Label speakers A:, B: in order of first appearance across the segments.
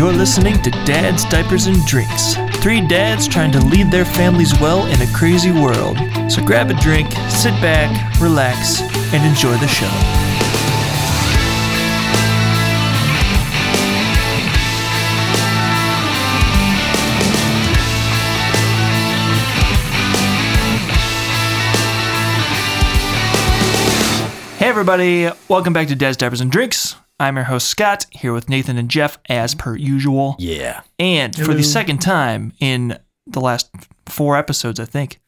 A: You're listening to Dads, Diapers, and Drinks. Three dads trying to lead their families well in a crazy world. So grab a drink, sit back, relax, and enjoy the show. Hey everybody, welcome back to Dads, Diapers, and Drinks. I'm your host Scott, here with Nathan and Jeff as per usual.
B: Yeah.
A: And for the second time in the last four episodes, I think,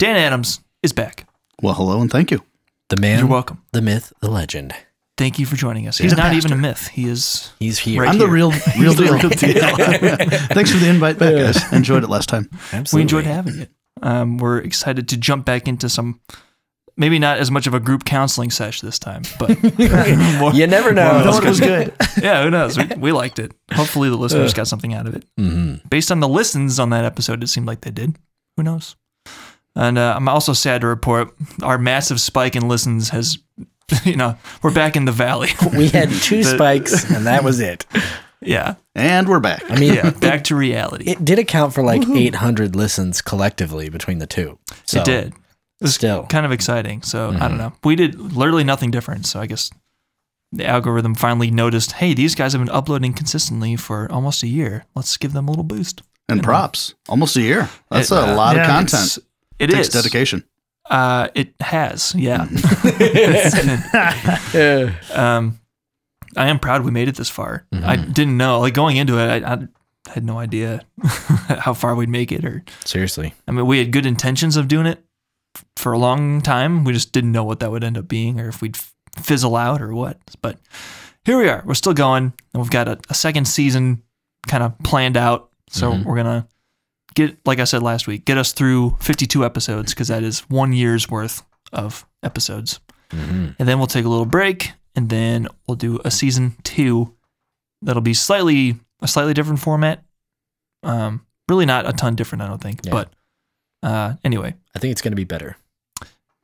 A: Dan Adams is back.
C: Well, hello and thank you.
B: The man,
A: You're welcome.
B: the myth, the legend.
A: Thank you for joining us. He's
C: a
A: not even
C: pastor.
A: a myth. He is.
B: He's here.
A: Right
C: I'm the
A: here.
C: real, real deal.
A: deal.
C: Thanks for the invite back, guys. Enjoyed it last time.
B: Absolutely.
A: We enjoyed having you. Um, we're excited to jump back into some, maybe not as much of a group counseling sesh this time, but more-
B: You never know.
A: More- was good. yeah, who knows? We, we liked it. Hopefully, the listeners got something out of it.
B: Mhm.
A: Based on the listens on that episode, it seemed like they did. Who knows? And uh, I'm also sad to report our massive spike in listens has, you know, we're back in the valley.
B: We had two
A: The-
B: spikes, and that was it.
A: yeah,
C: And we're back.
B: I mean,
A: yeah, back to reality.
B: it did account for like 800 listens collectively between the two. So,
A: it did. It was
B: Still.
A: kind of exciting. So I don't know. We did literally nothing different. So I guess the algorithm finally noticed, hey, these guys have been uploading consistently for almost a year. Let's give them a little boost.
C: and props. Almost a year. That's
A: It-
C: a lot
D: yeah,
C: of content.
A: It
C: Takes
A: is.
C: dedication.
A: Uh, it has, yeah.
B: Yeah.
A: um, I am proud we made it this far. I didn't know, like going into it, I, I had no idea how far we'd make it. Or,
B: Seriously.
A: I mean, we had good intentions of doing it f- for a long time. We just didn't know what that would end up being, or if we'd fizzle out, or what. But here we are. We're still going, and we've got a, a second season kind of planned out. So we're gonna get, like I said last week, get us through 52 episodes because that is one year's worth of episodes
B: Mhm.
A: and then we'll take a little break and then we'll do a season two that'll be slightly a slightly different format um really not a ton different i don't think
B: Yeah.
A: but uh anyway
B: I think it's going to be better.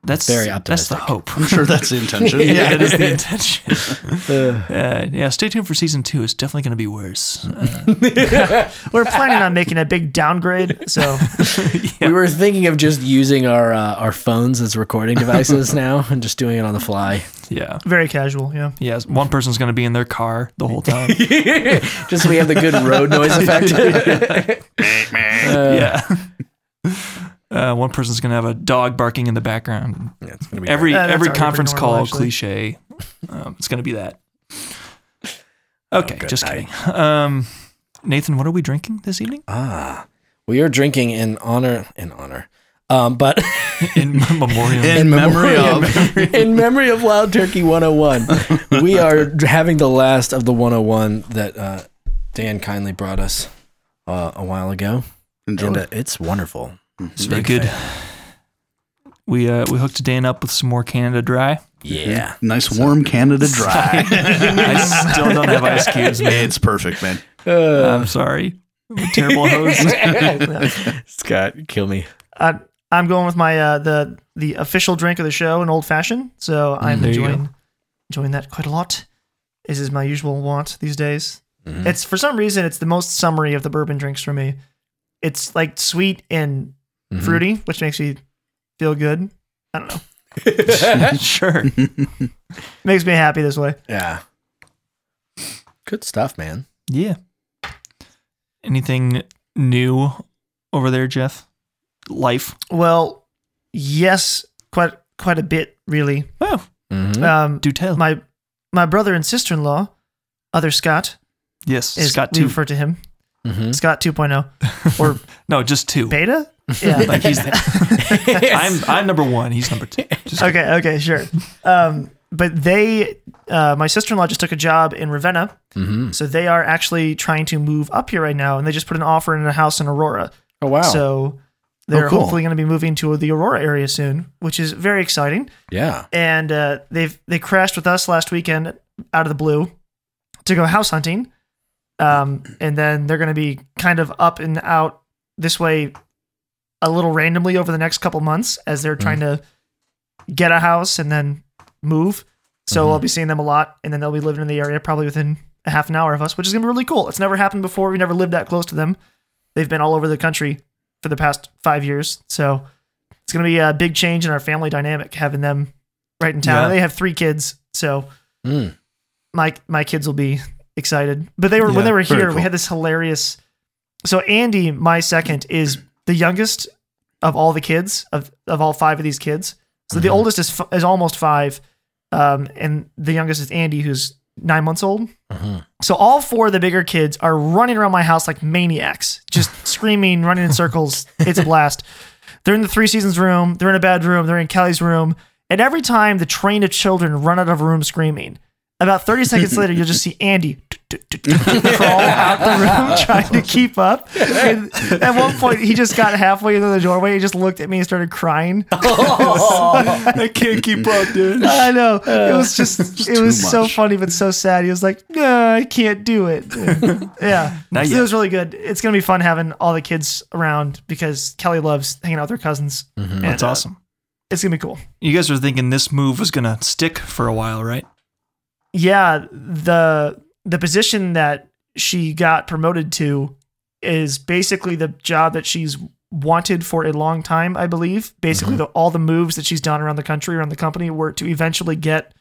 A: that's
B: Very optimistic.
A: that's the hope
C: I'm sure that's the intention.
A: yeah,
C: Yeah.
A: that is the intention uh, yeah stay tuned for season two it's definitely going to be worse uh,
D: We're planning on making a big downgrade, so
B: We were thinking of just using our uh, our phones as recording devices now and just doing it on the fly.
A: yeah
D: very casual. Yeah.
A: yeah one person's going to be in their car the whole time
B: just so we have the good road noise effect.
A: yeah uh, one person's going to have a dog barking in the background
B: Yeah, it's gonna be
A: every
D: Uh,
A: every conference
D: normal,
A: call
D: actually.
A: cliche. Um, it's going to be that. Okay,
B: good
A: just
B: night.
A: kidding. Um, Nathan, what are we drinking this evening?
B: Ah, we are drinking in honor in honor, um, but
A: In memoriam.
C: In memory of.
B: in memory of Wild Turkey 101. we are having the last of the 101 that uh, Dan kindly brought us uh, a while ago,
C: Enjoy.
B: and uh, it's wonderful.
A: It's very good. We uh, we hooked Dan up with some more Canada Dry.
B: Yeah,
C: nice warm Canada Dry.
A: I still don't have ice cubes, man.
C: it's perfect, man.
A: I'm sorry. I'm a terrible host.
B: Scott, kill me.
D: Uh, I'm going with my uh, the the official drink of the show, an old fashioned. So I'm
A: there you go.
D: enjoying enjoying that quite a lot. This is my usual want these days. It's for some reason it's the most summery of the bourbon drinks for me. It's like sweet and
B: Mhm.
D: fruity, which makes me feel good. I don't know.
A: sure.
D: Makes me happy this way.
B: Yeah, good stuff, man.
A: Yeah. Anything new over there, Jeff? Life.
D: Well, yes, quite quite a bit really.
A: Oh,
B: Mhm.
D: Um,
A: do tell.
D: my my brother and sister in law, other Scott,
A: yes,
D: is
A: Scott
D: we
A: two.
D: refer to him
B: Mhm.
D: Scott 2.0 or
A: No, just two.
D: beta. Yeah.
A: Like he's. I'm I'm number one. He's number two. Just
D: okay. Okay. Sure. Um, but they, uh, my sister in law just took a job in Ravenna,
B: Mhm.
D: so they are actually trying to move up here right now, and they just put an offer in a house in Aurora.
B: Oh wow.
D: So they're
C: cool.
D: hopefully going to be moving to the Aurora area soon, which is very exciting.
B: yeah.
D: and uh, they've they crashed with us last weekend out of the blue to go house hunting, um, and then they're going to be kind of up and out this way a little randomly over the next couple months as they're trying to get a house and then move. So
B: Mhm.
D: I'll be seeing them a lot, and then they'll be living in the area probably within a half an hour of us, which is gonna be really cool. It's never happened before. We never lived that close to them. They've been all over the country for the past five years, so it's gonna be a big change in our family dynamic having them right in town.
A: Yeah.
D: They have three kids, so
B: Mm.
D: my my kids will be excited. But they were
A: Yeah,
D: when they were here, we had this hilarious. So Andy, my second, is the youngest of all the kids of of all five of these kids. So the oldest is f- is almost five, um, and the youngest is Andy, who's nine months old. So all four of the bigger kids are running around my house like maniacs, just screaming, running in circles. It's a blast. They're in the three seasons room. They're in a bedroom. They're in Kelly's room. And every time the train of children run out of a room screaming, about 30 seconds later, you'll just see Andy crawl out the room trying to keep up. And at one point, he just got halfway into the doorway. He just looked at me and started crying.
A: I can't keep up, dude.
D: I know. It was just, it was so
C: much.
D: funny, but so sad. He was like, no, I can't do it. yeah.
A: Not
D: So
A: yet.
D: it was really good. It's going to be fun having all the kids around because Kelly loves hanging out with her cousins. And,
A: That's
D: uh,
A: awesome.
D: it's going to be cool.
A: You guys were thinking this move was gonna stick for a while, right?
D: Yeah. The, the position that she got promoted to is basically the job that she's wanted for a long time, I believe. Basically, the, all the moves that she's done around the country, around the company, were to eventually get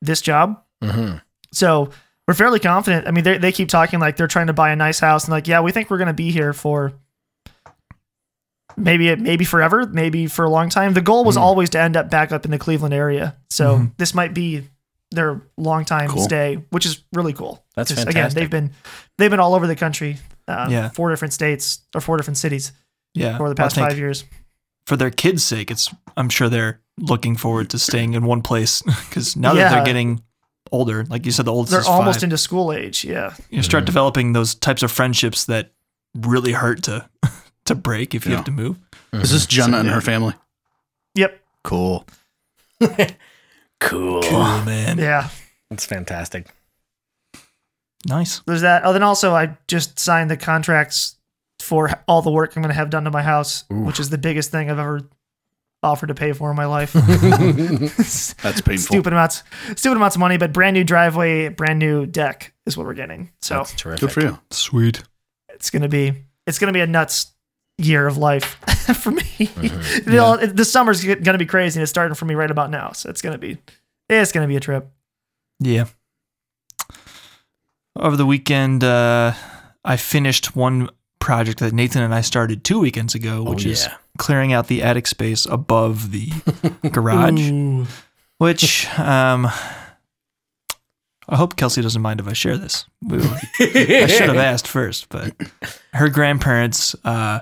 D: this job.
B: Mm-hmm.
D: So we're fairly confident. I mean, they they keep talking like they're trying to buy a nice house and like, yeah, we think we're gonna be here for maybe maybe forever, maybe for a long time. The goal was
B: Hmm.
D: always to end up back up in the Cleveland area. So
A: Mhm.
D: this might be their long time
C: Cool.
D: stay, which is really cool.
B: That's
D: 'Cause, Again,
B: fantastic.
D: they've been they've been all over the country, uh,
A: Yeah.
D: four different states or four different cities
A: Yeah.
D: for the past five years.
A: For their kids' sake, it's I'm sure they're looking forward to staying in one place because now that they're getting older, like you said, the oldest
D: They're
A: is
D: almost
A: five,
D: into school age. Yeah.
A: you start developing those types of friendships that really hurt to to break if you
C: Yeah.
A: have to move.
C: Is this Jenna and her family?
D: Yep.
C: Cool.
B: Cool.
A: Cool, man.
D: Yeah.
B: That's fantastic.
A: Nice.
D: there's that. Oh, then also I just signed the contracts for all the work I'm going to have done to my house, which is the biggest thing I've ever offered to pay for in my life.
C: That's painful.
D: stupid amounts, stupid amounts of money, but brand new driveway, brand new deck is what we're getting. So
B: That's terrific.
C: Good for you.
A: Sweet.
D: it's gonna be it's gonna be a nuts year of life for me. Mm-hmm. You know, it- the summer's gonna be crazy, and it's starting for me right about now. So it's gonna be it's gonna be a trip.
A: Yeah. Over the weekend, uh, I finished one project that Nathan and I started two weekends ago, which is
B: yeah.
A: clearing out the attic space above the garage. Which um, I hope Kelsey doesn't mind if I share this. I should have asked first, but her grandparents uh,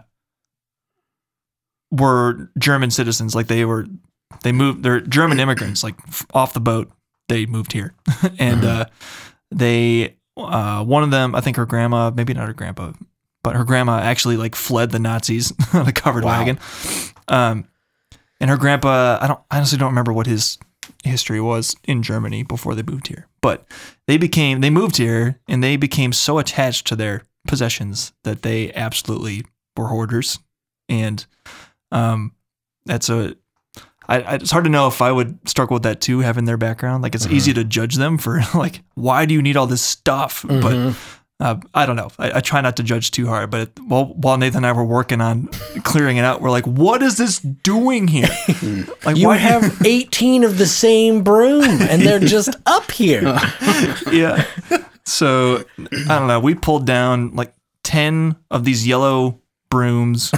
A: were German citizens. Like they were, they moved. They're German immigrants. Like off the boat, they moved here, and uh, they uh, one of them, I think her grandma, maybe not her grandpa, but her grandma actually like fled the Nazis on a covered
B: Wow.
A: wagon. Um, and her grandpa, I don't I honestly don't remember what his history was in Germany before they moved here. But they became they moved here and they became so attached to their possessions that they absolutely were hoarders. And um that's a I, I, it's hard to know if I would struggle with that too, having their background. Like it's easy to judge them for like, why do you need all this stuff? But uh, I don't know. I, I try not to judge too hard. But it, while while Nathan and I were working on clearing it out, we're like, what is this doing here? like,
B: You
A: why
B: have 18 of the same broom and they're just up here.
A: yeah. So I don't know. We pulled down like ten of these yellow brooms.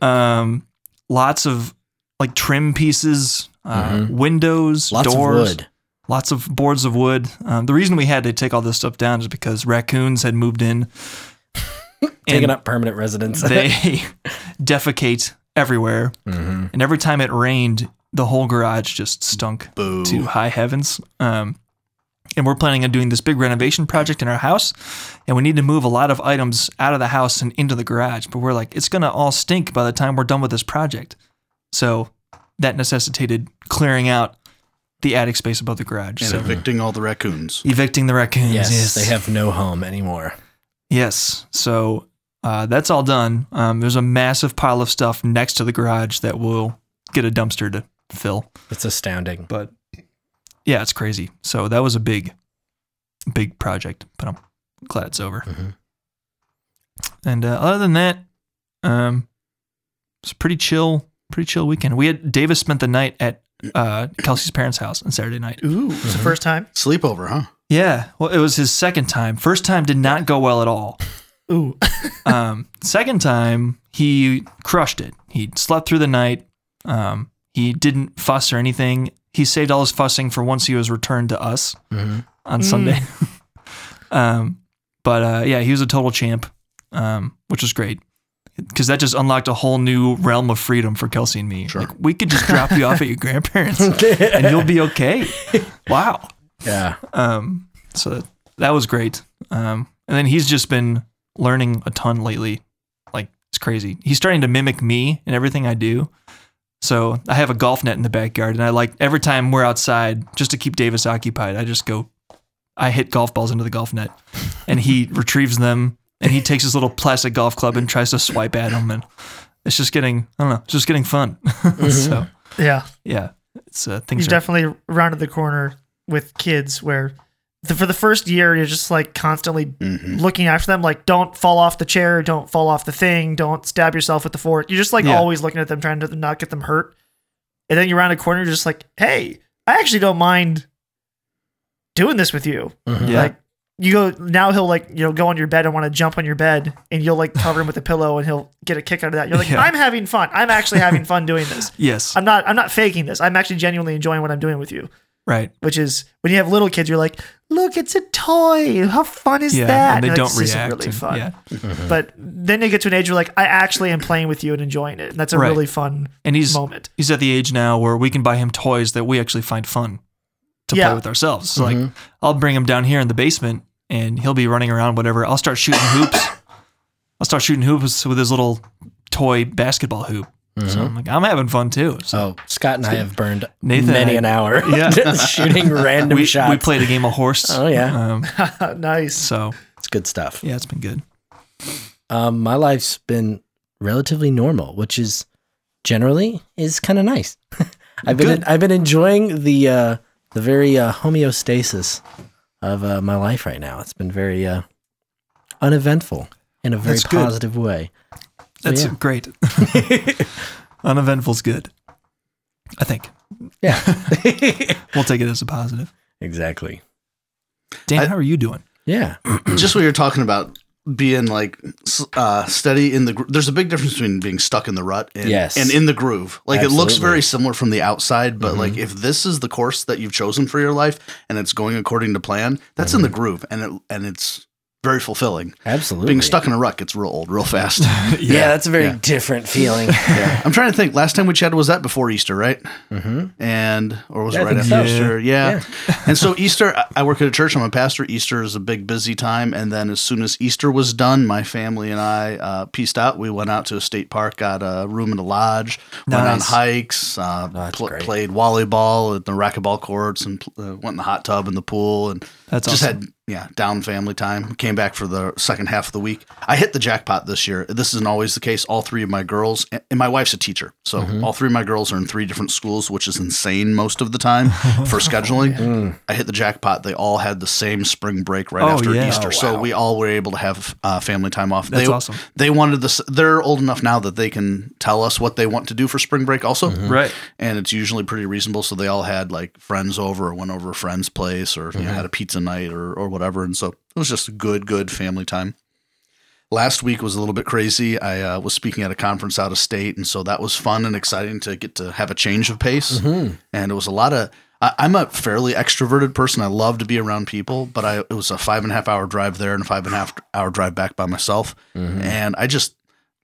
A: um, lots of like trim pieces, uh, windows,
B: Lots
A: doors,
B: of wood.
A: lots of boards of wood. Um, the reason we had to take all this stuff down is because raccoons had moved in.
B: Taking up permanent residence.
A: They defecate everywhere,
B: Mm-hmm.
A: and every time it rained, the whole garage just stunk
C: Boo.
A: to high heavens. Um, and we're planning on doing this big renovation project in our house, and we need to move a lot of items out of the house and into the garage. But we're like, it's gonna all stink by the time we're done with this project. So that necessitated clearing out the attic space above the garage.
C: And
A: so
C: evicting all the raccoons.
A: evicting the raccoons.
B: yes,
A: Yes,
B: they have no home anymore.
A: Yes. So uh, that's all done. Um, there's a massive pile of stuff next to the garage that we'll get a dumpster to fill.
B: It's astounding.
A: But yeah, it's crazy. So that was a big, big project, but I'm glad it's over.
B: Mhm.
A: And uh, other than that, um, it's pretty chill, pretty chill weekend. We had Davis spent the night at uh, Kelsey's parents' house on Saturday night.
D: Ooh, it's the first time.
C: Sleepover, huh?
A: Yeah, well, it was his second time. First time did not go well at all.
D: Ooh,
A: Um, second time he crushed it. He slept through the night. Um, he didn't fuss or anything. He saved all his fussing for once he was returned to us
B: Mhm.
A: on Sunday. um, but uh, yeah, he was a total champ, um, which was great because that just unlocked a whole new realm of freedom for Kelsey and me.
C: Sure.
A: Like we could just drop you off at your grandparents and you'll be okay. Wow.
B: Yeah.
A: Um, so that, that was great. Um, and then he's just been learning a ton lately. Like it's crazy. He's starting to mimic me in everything I do. So I have a golf net in the backyard, and I like every time we're outside, just to keep Davis occupied, I just go, I hit golf balls into the golf net, and he retrieves them, and he takes his little plastic golf club and tries to swipe at them, and it's just getting, I don't know, it's just getting fun. so
D: yeah.
A: yeah, it's uh, things
D: You've
A: are
D: definitely rounded the corner with kids where the, for the first year you're just like constantly
C: hmm
D: looking after them like don't fall off the chair don't fall off the thing don't stab yourself with the fork you're just like
A: Yeah.
D: always looking at them trying to not get them hurt and then you round a corner you're just like hey i actually don't mind doing this with you
B: Mhm.
A: Yeah.
D: like you go now he'll like you know go on your bed and want to jump on your bed and you'll like cover him with a pillow and he'll get a kick out of that you're like
A: Yeah.
D: i'm having fun i'm actually having fun doing this
A: yes,
D: i'm not i'm not faking this i'm actually genuinely enjoying what i'm doing with you
A: right.
D: which is when you have little kids, you're like, look, it's a toy. How fun is
A: Yeah,
D: that?
A: and they
D: You're
A: don't
D: "This isn't
A: react.
D: really
A: and-
D: fun.
A: Yeah,
D: But then you get to an age where like, I actually am playing with you and enjoying it. And that's a
A: Right.
D: really fun
A: and he's
D: moment.
A: he's at the age now where we can buy him toys that we actually find fun to
D: Yeah.
A: play with ourselves. So like
B: Mhm.
A: I'll bring him down here in the basement and he'll be running around whatever. I'll start shooting hoops. I'll start shooting hoops with his little toy basketball hoop. So I'm like, I'm having fun too. So
B: Oh, Scott and I have burned
A: Nathan
B: many
A: and
B: an hour
A: Yeah.
B: shooting random
A: we,
B: shots.
A: we played a game of horse.
B: Oh, yeah.
A: Um,
D: nice.
A: so
B: it's good stuff.
A: yeah, it's been good.
B: Um, my life's been relatively normal, which is generally is kind of nice. I've been
A: Good.
B: I've been enjoying the uh, the very uh, homeostasis of uh, my life right now. It's been very uh, uneventful in a very
A: That's good.
B: positive way. So,
A: That's
B: yeah.
A: great. Uneventful's good. I think
B: Yeah,
A: we'll take it as a positive.
B: exactly.
A: Dan,
C: I-
A: how are you doing?
B: Yeah,
C: Just what you're talking about being like uh, steady in the. Gro- There's a big difference between being stuck in the rut and,
B: Yes.
C: and in the groove. Like it looks very similar from the outside, but
B: Mhm.
C: like if this is the course that you've chosen for your life and it's going according to plan, that's in the groove and it and it's very fulfilling.
B: absolutely.
C: Being stuck in a rut gets real old real fast.
B: Yeah, that's a very
C: Yeah.
B: different feeling.
C: I'm trying to think. Last time we chatted was that before Easter, right?
B: hmm
C: And or was
B: Yeah,
C: it right after
B: so.
C: Easter? Yeah. and so Easter, I- I work at a church. I'm a pastor. Easter is a big busy time. And then as soon as Easter was done, my family and I uh, pieced out. We went out to a state park, got a room in a lodge, went on hikes, uh,
B: That's
C: pl- played volleyball at the racquetball courts, and pl- uh, went in the hot tub in the pool, and
A: That's
C: just
A: awesome.
C: had yeah down family time. Came back for the second half of the week. I hit the jackpot this year. This isn't always the case. All three of my girls and my wife's a teacher, so
B: Mm-hmm.
C: all three of my girls are in three different schools, which is insane most of the time for scheduling.
B: Mm.
C: I hit the jackpot. They all had the same spring break right
A: Oh,
C: after
A: yeah.
C: Easter,
B: Oh,
C: so we all were able to have uh, family time off.
A: That's
C: they,
A: awesome.
C: They wanted this. They're old enough now that they can tell us what they want to do for spring break, also
B: Mm-hmm.
A: Right.
C: and it's usually pretty reasonable. So they all had like friends over, or went over a friend's place, or you know, had a pizza night, or or whatever. And so it was just good, good family time. Last week was a little bit crazy. I uh, was speaking at a conference out of state, and so that was fun and exciting to get to have a change of pace. And it was a lot of. I, I'm a fairly extroverted person. I love to be around people, but I it was a five and a half hour drive there and a five and a half hour drive back by myself, and I just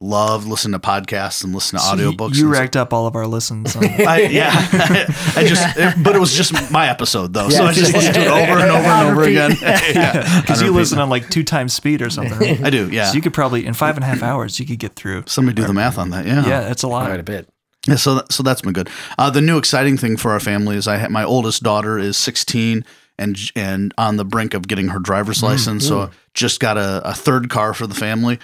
C: love listening to podcasts and listening to
A: So
C: audiobooks.
A: You
C: and so-
A: racked up all of our listens. on-
C: I, yeah, I just, it- but it was just my episode though, so I just listened to it over and over and over again. yeah,
A: Because
C: On
A: you
C: repeat.
A: listen on like two times speed or something. Right?
C: I do, yeah.
A: So you could probably in five and a half hours you could get through.
C: Somebody do the math on that. Yeah,
A: Yeah, that's a lot.
B: Quite a bit.
C: Yeah, so that, so that's been good. Uh, the new exciting thing for our family is I ha- my oldest daughter is 16 and and on the brink of getting her driver's license. So just got a, a third car for the family.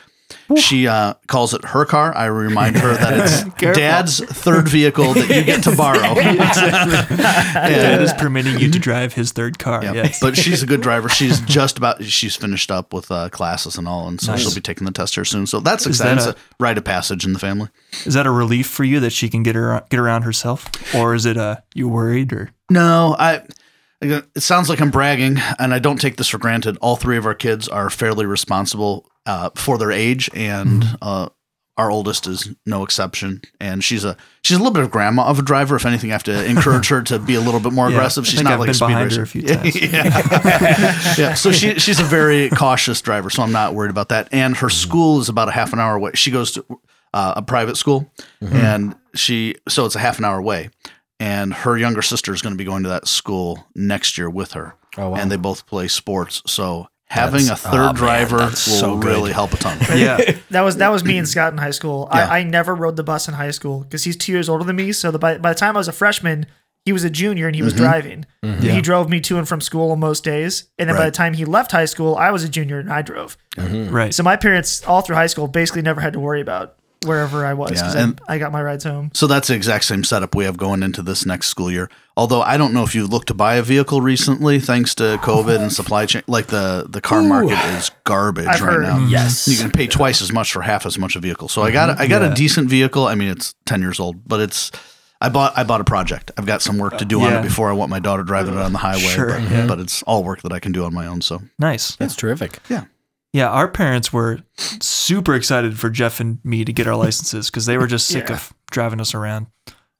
C: She uh, calls it her car. I remind her that it's dad's third vehicle that you get to borrow.
A: Dad is permitting you to drive his third car.
C: Yeah,
A: Yes.
C: but she's a good driver. She's just about she's finished up with uh, classes and all, and so
A: Nice.
C: she'll be taking the test here soon. So that's
A: Is
C: exciting.
A: that
C: It's a rite of passage in the family.
A: Is that a relief for you that she can get her get around herself, or is it uh you worried or
C: No, I. It sounds like I'm bragging, and I don't take this for granted. All three of our kids are fairly responsible uh, for their age, and uh, our oldest is no exception. And she's a she's a little bit of grandma of a driver. If anything, I have to encourage her to be a little bit more
A: Yeah,
C: aggressive. She's not
A: I've
C: like a speed
A: behind
C: racer.
A: her a few times.
C: yeah. yeah. So she she's a very cautious driver, so I'm not worried about that. And her school is about a half an hour away. She goes to uh, a private school, and she so it's a half an hour away. And her younger sister is going to be going to that school next year with her,
B: Oh, wow.
C: and they both play sports. So having
B: That's-
C: a third
B: oh, man,
C: driver will
B: so
C: really help a ton.
A: yeah?
D: That was that was me and Scott in high school.
C: Yeah.
D: I, I never rode the bus in high school because he's two years older than me. So the, by by the time I was a freshman, he was a junior and he was mm-hmm. driving. Mm-hmm.
A: Yeah.
D: He drove me to and from school on most days. And then by the time he left high school, I was a junior and I drove. Mm-hmm.
A: Right.
D: So my parents all through high school basically never had to worry about wherever I was
C: Yeah,
D: because
C: and-
D: I, I got my rides home.
C: So that's the exact same setup we have going into this next school year. Although I don't know if you looked to buy a vehicle recently, thanks to COVID and supply chain. Like the the car market is garbage
D: I've
C: right
D: heard.
C: now.
B: Yes.
C: you can pay twice as much for half as much a vehicle. So I got a, I got
A: Yeah.
C: a decent vehicle. I mean, it's ten years old, but it's I bought I bought a project. I've got some work to do on
A: Yeah.
C: it before I want my daughter driving it on the highway.
A: Sure,
C: but,
A: yeah.
C: but it's all work that I can do on my own. So
A: nice.
B: That's terrific.
A: Yeah, our parents were super excited for Jeff and me to get our licenses because they were just sick
D: Yeah.
A: of driving us around.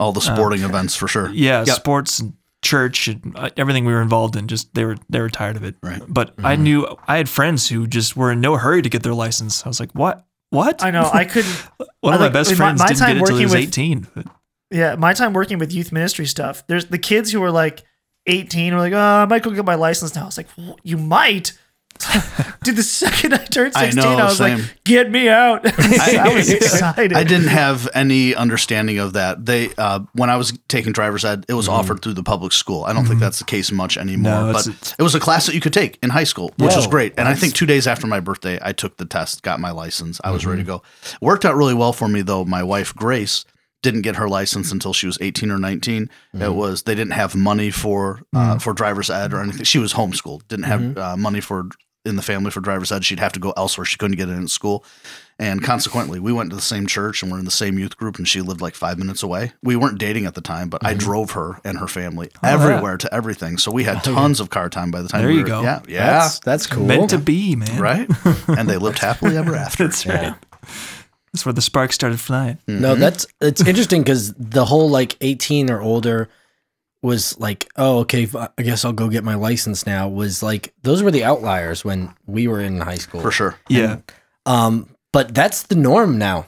C: all the sporting events for sure.
A: Yeah,
C: Yep.
A: sports and church and uh, everything we were involved in. Just they were they were tired of it.
C: Right.
A: But I knew I had friends who just were in no hurry to get their license. I was like, what? What?
D: I know I couldn't.
A: One of
D: I
A: my
D: like-
A: best friends
D: my
A: didn't
D: time
A: get it until he
D: working
A: was
D: with-
A: 18. But
D: Yeah, my time working with youth ministry stuff. There's the kids who were like 18 are like, oh, I might go get my license now. I was like, well, you might. Dude, the second I turned
C: I
D: 16,
C: know,
D: I, was
C: same.
D: like, get me out. I, was excited.
C: I didn't have any understanding of that. They uh, when I was taking driver's ed, it was offered through the public school. I don't think that's the case much anymore.
A: No,
C: but
A: it's-
C: it was a class that you could take in high school, which was great. And I think two days after my birthday, I took the test, got my license. I was ready to go. It Worked out really well for me though. My wife Grace didn't get her license until she was 18 or 19. It was they didn't have money for uh, for driver's ed or anything. She was homeschooled, didn't have uh, money for in the family for driver's ed. She'd have to go elsewhere. She couldn't get it in school. And consequently, we went to the same church and we're in the same youth group, and she lived like five minutes away. We weren't dating at the time, but I mm-hmm. drove her and her family oh, everywhere to everything. So we had oh, tons of car time by the time
A: There
C: we
A: you
C: were,
A: go.
C: Yeah, yeah,
B: That's that's cool.
A: meant to be, man.
C: right. and they lived happily ever after.
A: That's right. That's where the sparks started flying.
B: No, mm-hmm. that's it's interesting because the whole like 18 or older was like, oh, okay, I guess I'll go get my license now. Was like those were the outliers when we were in high school.
C: For sure.
A: Yeah.
B: Um, but that's the norm now.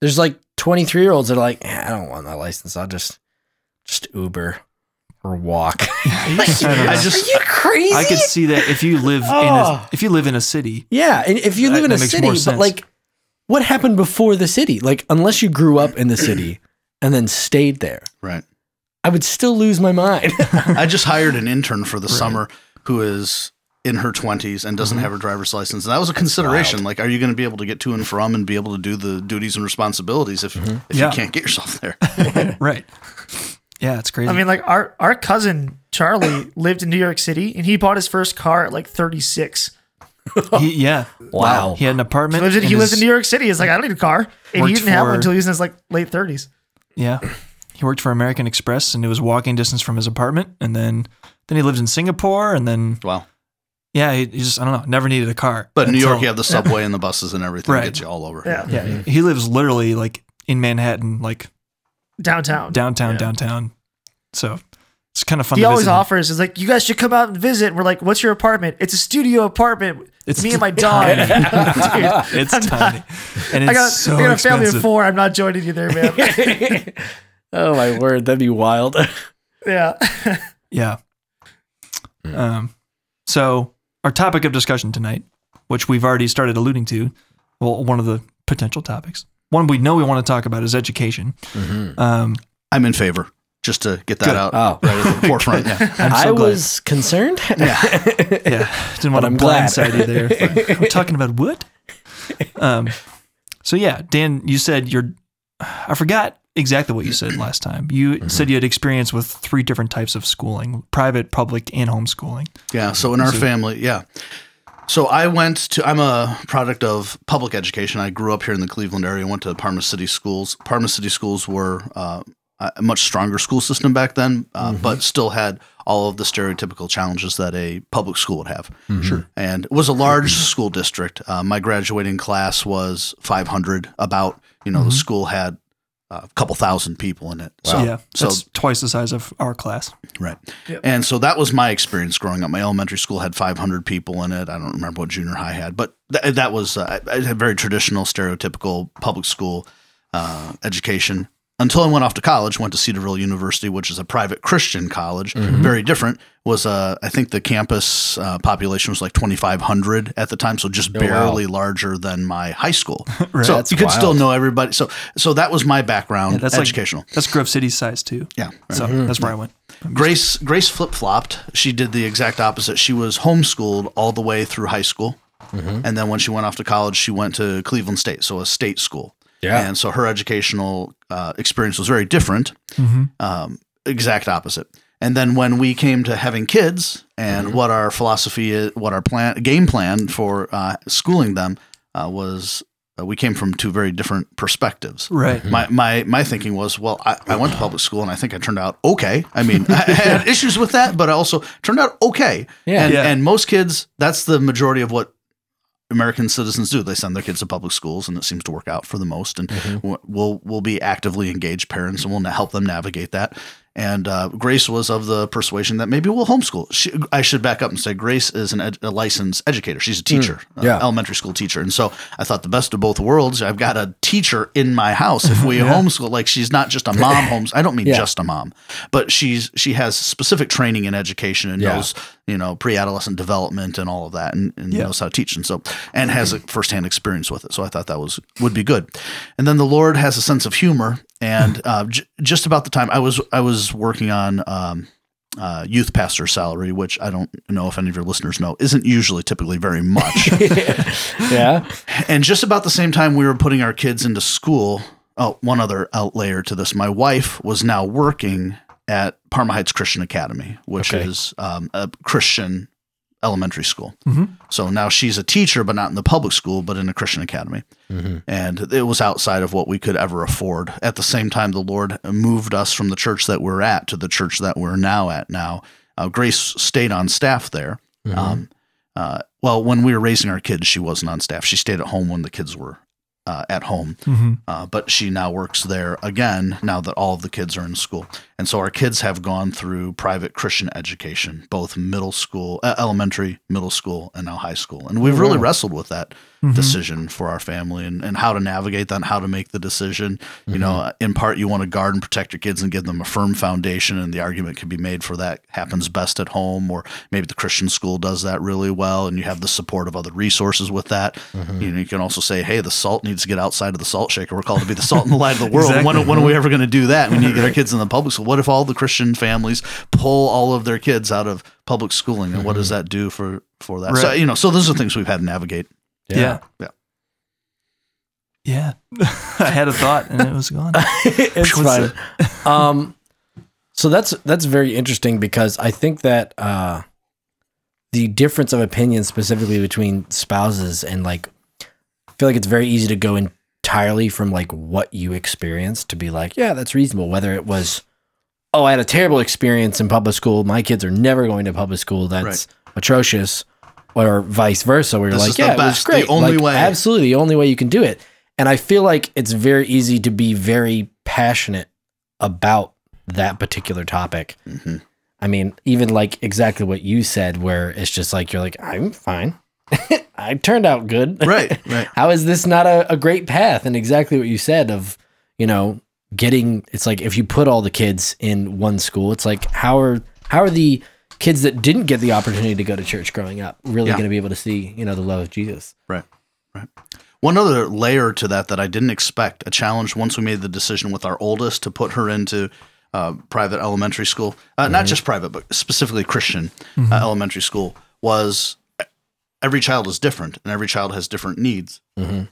B: There's like 23 year olds that are like, "Eh, I don't want my license. I'll just just Uber or walk.
A: I.
C: I just
B: are you crazy?
A: I could see that if you live in a
B: Oh.
A: if you live in a city.
B: Yeah, and if you live
A: That-
B: in a city, but
A: sense.
B: like, what happened before the city? Like, unless you grew up in the city and then stayed there,
C: right.
B: I would still lose my mind.
C: I just hired an intern for the summer who is in her 20s and doesn't mm-hmm. have her driver's license. And that was a consideration. Like, are you going to be able to get to and from and be able to do the duties and responsibilities if, mm-hmm. if
A: Yeah.
C: you can't get yourself there?
A: Right. Yeah, it's crazy.
D: I mean, like our our cousin Charlie lived in New York City, and he bought his first car at like 36.
A: he, yeah.
B: Wow.
A: He had an
D: He
A: apartment.
D: lived in, he
A: and
D: lived in New York City. He's like, I don't need a car, and he didn't have one until he was in his like late 30s.
A: Yeah. He worked for American Express and it was walking distance from his apartment. And then then he lived in Singapore and then
C: wow.
A: yeah, he, he just I don't know, never needed a car.
C: But in New York,
A: until-
C: you have the subway and the buses and everything.
A: Right.
C: Gets you all over.
D: Yeah.
A: Yeah. He lives literally like in Manhattan, like
D: Downtown.
A: downtown,
D: Yeah.
A: downtown. So it's kind of fun
D: He
A: to
D: always
A: visit him.
D: offers. Is like, you guys should come out and visit. We're like, what's your apartment? It's a studio apartment.
A: It's
D: It's me and my dog.
A: tiny.
D: Dude,
A: It's
D: I'm not-
A: tiny. And it's
D: I got,
A: so
D: I got a family of four. I'm not joining you there, man.
B: Oh my word, that'd be wild.
D: yeah.
A: Yeah. Um, so our topic of discussion tonight, which we've already started alluding to, well, one of the potential topics, one we know we want to talk about is education. Um,
C: I'm in favor. Just to get that
A: Good.
C: out
B: Oh.
C: right at the forefront. Yeah.
A: I'm so
B: I
A: glad.
B: was concerned.
A: yeah, yeah. didn't want to
B: I'm glad.
A: blindside you there. We're talking about what? um, so yeah, Dan, you said you're. I forgot exactly what you said last time. You
C: Mm-hmm.
A: said you had experience with three different types of schooling: private, public, and homeschooling.
C: Yeah. So in our
A: So-
C: family, yeah. So I went to. I'm a product of public education. I grew up here in the Cleveland area. Went to Parma City schools. Parma City schools were uh, a much stronger school system back then, uh, but still had all of the stereotypical challenges that a public school would have. Sure. And it was a large school district. Uh, my graduating class was 500. About you know the school had a couple thousand people in it. So
A: yeah,
C: so
A: that's twice the size of our class.
C: Right. And so that was my experience growing up. My elementary school had 500 people in it. I don't remember what junior high had, but th- that was uh, I had very traditional, stereotypical public school uh, education until I went off to college. Went to Cedarville University, which is a private Christian college, very different. Was uh, I think the campus uh, population was like 2,500 at the time, so just
B: wow.
C: barely larger than my high school.
A: Right.
C: So you could still know everybody. So so that was my background,
A: Yeah, that's
C: educational.
A: like that's Grove City size too.
C: yeah.
A: So that's where I went.
C: Grace Grace flip flopped. She did the exact opposite. She was homeschooled all the way through high school, and then when she went off to college, she went to Cleveland State, so a state school.
B: Yeah.
C: and so her educational uh, experience was very different. Um, exact opposite. And then when we came to having kids and what our philosophy is, what our plan game plan for uh, schooling them uh, was, uh, we came from two very different perspectives.
A: Right.
C: My, my my thinking was, well, I, I went to public school and I think I turned out okay. I mean, I had issues with that, but I also turned out okay.
B: Yeah.
C: And,
A: Yeah.
C: and most kids, that's the majority of what American citizens do. They send their kids to public schools, and it seems to work out for the most. And mm-hmm. w- we'll we'll be actively engaged parents, and we'll help them navigate that. And uh, Grace was of the persuasion that maybe we'll homeschool. She, I should back up and say Grace is an ed- a licensed educator. She's a teacher, uh,
B: yeah.
C: elementary school teacher. And so I thought the best of both worlds. I've got a teacher in my house. If we homeschool, like she's not just a mom homes. I don't mean
B: Yeah.
C: just a mom, but she's she has specific training in education and
B: Yeah.
C: knows you know pre-adolescent development and all of that, and, and
A: Yeah.
C: knows how to teach. And so and has a firsthand experience with it. So I thought that was would be good. And then the Lord has a sense of humor. And uh, j- just about the time I was I was working on. Um, uh, youth pastor salary, which I don't know if any of your listeners know, isn't usually typically very much.
B: yeah.
C: and just about the same time we were putting our kids into school, oh, one other outlayer to this, my wife was now working at Parma Heights Christian Academy, which
B: Okay.
C: is um, a Christian elementary school.
A: Mhm.
C: So now she's a teacher, but not in the public school, but in a Christian academy. And it was outside of what we could ever afford. At the same time, the Lord moved us from the church that we're at to the church that we're now at now. Uh, Grace stayed on staff there. Um, uh, well, when we were raising our kids, she wasn't on staff. She stayed at home when the kids were uh, at home.
A: hmm
C: Uh, but she now works there again now that all of the kids are in school. And so our kids have gone through private Christian education, both middle school, uh, elementary, middle school, and now high school. And we've really wrestled with that Mm-hmm. decision for our family and, and how to navigate that and how to make the decision. You know, mm-hmm. in part, you want to guard and protect your kids and give them a firm foundation. And the argument could be made for that happens best at home, or maybe the Christian school does that really well. And you have the support of other resources with that. Mm-hmm. You know, you can also say, hey, the salt needs to get outside of the salt shaker. We're called to be the salt and the light of the world.
A: Exactly.
C: When, when are we ever going to do that? We need to get our kids in the public school. What if all the Christian families pull all of their kids out of public schooling? And what does that do for, for that? So, you know, so those are things we've had to navigate.
A: Yeah.
C: Yeah.
A: Yeah. I had a thought and it was gone.
B: it's fine. Um, so that's that's very interesting because I think that uh, the difference of opinion specifically between spouses and like, I feel like it's very easy to go entirely from like what you experienced to be like, yeah, that's reasonable. Whether it was, oh, I had a terrible experience in public school. My kids are never going to public school. That's atrocious. Or vice versa, where you're
C: This
B: like, yeah, it was
C: best, the
B: great.
C: only
B: Like,
C: way.
B: Absolutely, the only way you can do it. And I feel like it's very easy to be very passionate about that particular topic.
C: Mhm.
B: I mean, even like exactly what you said, where it's just like, you're like, I'm fine. I turned out good.
C: Right, right.
B: How is this not a, a great path? And exactly what you said of, you know, getting, it's like if you put all the kids in one school, it's like, how are, how are the kids that didn't get the opportunity to go to church growing up really
C: Yeah.
B: going to be able to see, you know, the love of Jesus?
C: Right. Right. One other layer to that that I didn't expect a challenge once we made the decision with our oldest to put her into uh, private elementary school, uh, not just private, but specifically Christian uh, elementary school, was every child is different and every child has different needs.
B: Mhm.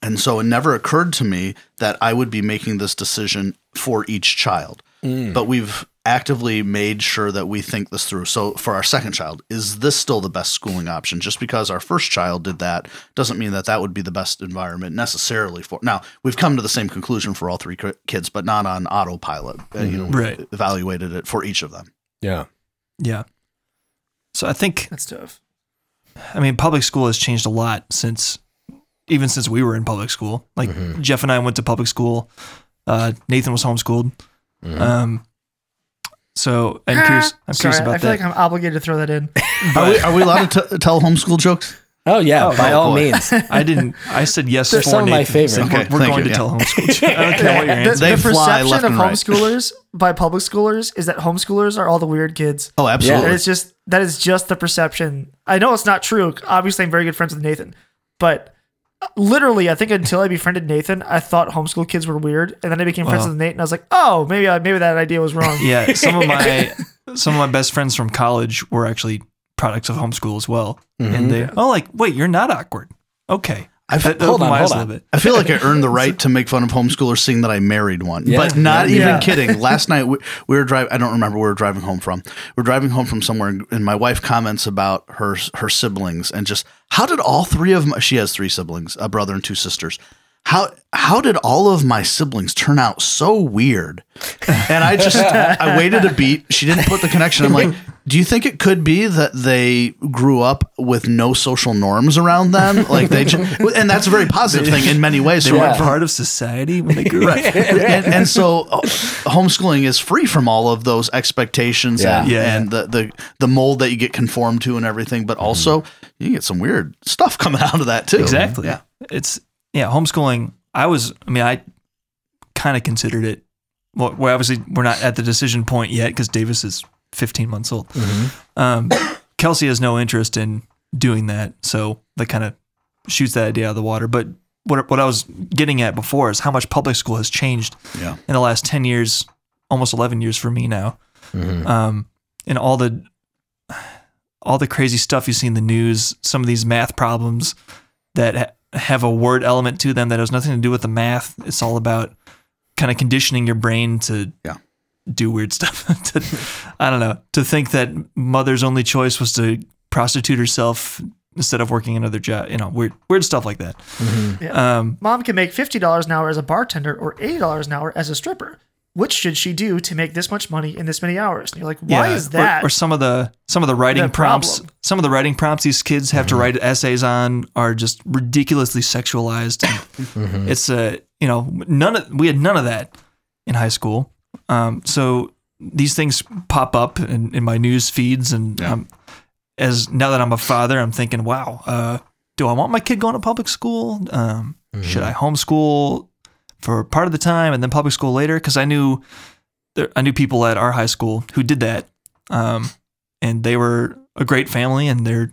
C: And so it never occurred to me that I would be making this decision for each child. But we've actively made sure that we think this through. So for our second child, is this still the best schooling option? Just because our first child did that doesn't mean that that would be the best environment necessarily for. Now, we've come to the same conclusion for all three kids, but not on autopilot. Uh, you know, we
A: Right.
C: evaluated it for each of them.
B: Yeah.
A: Yeah. So I think
D: That's tough.
A: I mean public school has changed a lot since even since we were in public school. Like
B: Mm-hmm.
A: Jeff and I went to public school. Uh, Nathan was homeschooled.
B: Mm-hmm.
A: Um, so I'm ah, curious. I'm
D: Sorry,
A: curious about that.
D: I feel
A: that.
D: like I'm obligated to throw that in.
C: Are we, are we allowed to t- tell homeschool jokes?
B: Oh yeah,
A: Oh,
B: by
C: oh,
B: all
C: boy.
B: means.
A: I didn't. I said yes
B: They're
A: for
B: some of my
A: Nathan.
B: favorites.
C: Okay,
A: we're we're
C: thank
A: going
C: you,
A: to
C: yeah.
A: tell homeschool. Jokes. I don't care what your
D: the,
A: answer.
C: They
D: the
C: fly left
D: perception of
C: and right.
D: homeschoolers by public schoolers is that homeschoolers are all the weird kids.
C: Oh,
D: And
C: absolutely.
D: it's just that is just the perception. I know it's not true. Obviously, I'm very good friends with Nathan, but literally, I think until I befriended Nathan, I thought homeschool kids were weird, and then I became friends
A: Well.
D: with Nate, and I was like, oh, maybe I, maybe that idea was wrong.
A: Yeah, some of my some of my best friends from college were actually products of homeschool as well, and mm-hmm. they oh like wait you're not awkward. Okay,
C: I've-
B: hold on, hold on.
C: I feel like I earned the right to make fun of homeschoolers seeing that I married one.
B: Yeah.
C: But not
D: Yeah.
C: even
D: Yeah.
C: kidding. Last night we, we were driving I don't remember where we were driving home from. We're driving home from somewhere and- and my wife comments about her her siblings and just how did all three of my she has three siblings, a brother and two sisters. How how did all of my siblings turn out so weird? And I just I waited a beat. She didn't put the connection. I'm like, do you think it could be that they grew up with no social norms around them? Like they, ju- and that's a very positive thing in many ways.
A: They
C: So
A: weren't
B: Yeah.
A: part of society when they grew up.
C: and, and so uh, homeschooling is free from all of those expectations
B: Yeah.
C: and,
A: Yeah.
C: and the, the the mold that you get conformed to and everything but also you get some weird stuff coming out of that too
A: Exactly.
C: yeah
A: It's yeah, homeschooling. I was. I mean, I kind of considered it. Well, we're obviously we're not at the decision point yet because Davis is 15 months old. Um, Kelsey has no interest in doing that, so that kind of shoots that idea out of the water. But what what I was getting at before is how much public school has changed
C: yeah
A: in the last 10 years, almost 11 years for me now. Um, and all the all the crazy stuff you see in the news, some of these math problems that ha- have a word element to them that has nothing to do with the math. It's all about kind of conditioning your brain to
C: Yeah.
A: do weird stuff. to, I don't know, to think that mother's only choice was to prostitute herself instead of working another job, you know, weird weird stuff like that.
D: Yeah.
A: Um,
D: Mom can make fifty dollars an hour as a bartender or eighty dollars an hour as a stripper. Which should she do to make this much money in this many hours? And you're like, why
A: Yeah,
D: is that?
A: Or, some of the some of the writing
D: the
A: prompts,
D: problem?
A: some of the writing prompts these kids have to write essays on are just ridiculously sexualized. And It's a you know none of we had none of that in high school. Um, so these things pop up in, in my news feeds, and
C: Yeah.
A: um, as now that I'm a father, I'm thinking, wow, uh, do I want my kid going to public school? Um, Should I homeschool for part of the time and then public school later? Because I knew there, I knew people at our high school who did that, um, and they were a great family, and they're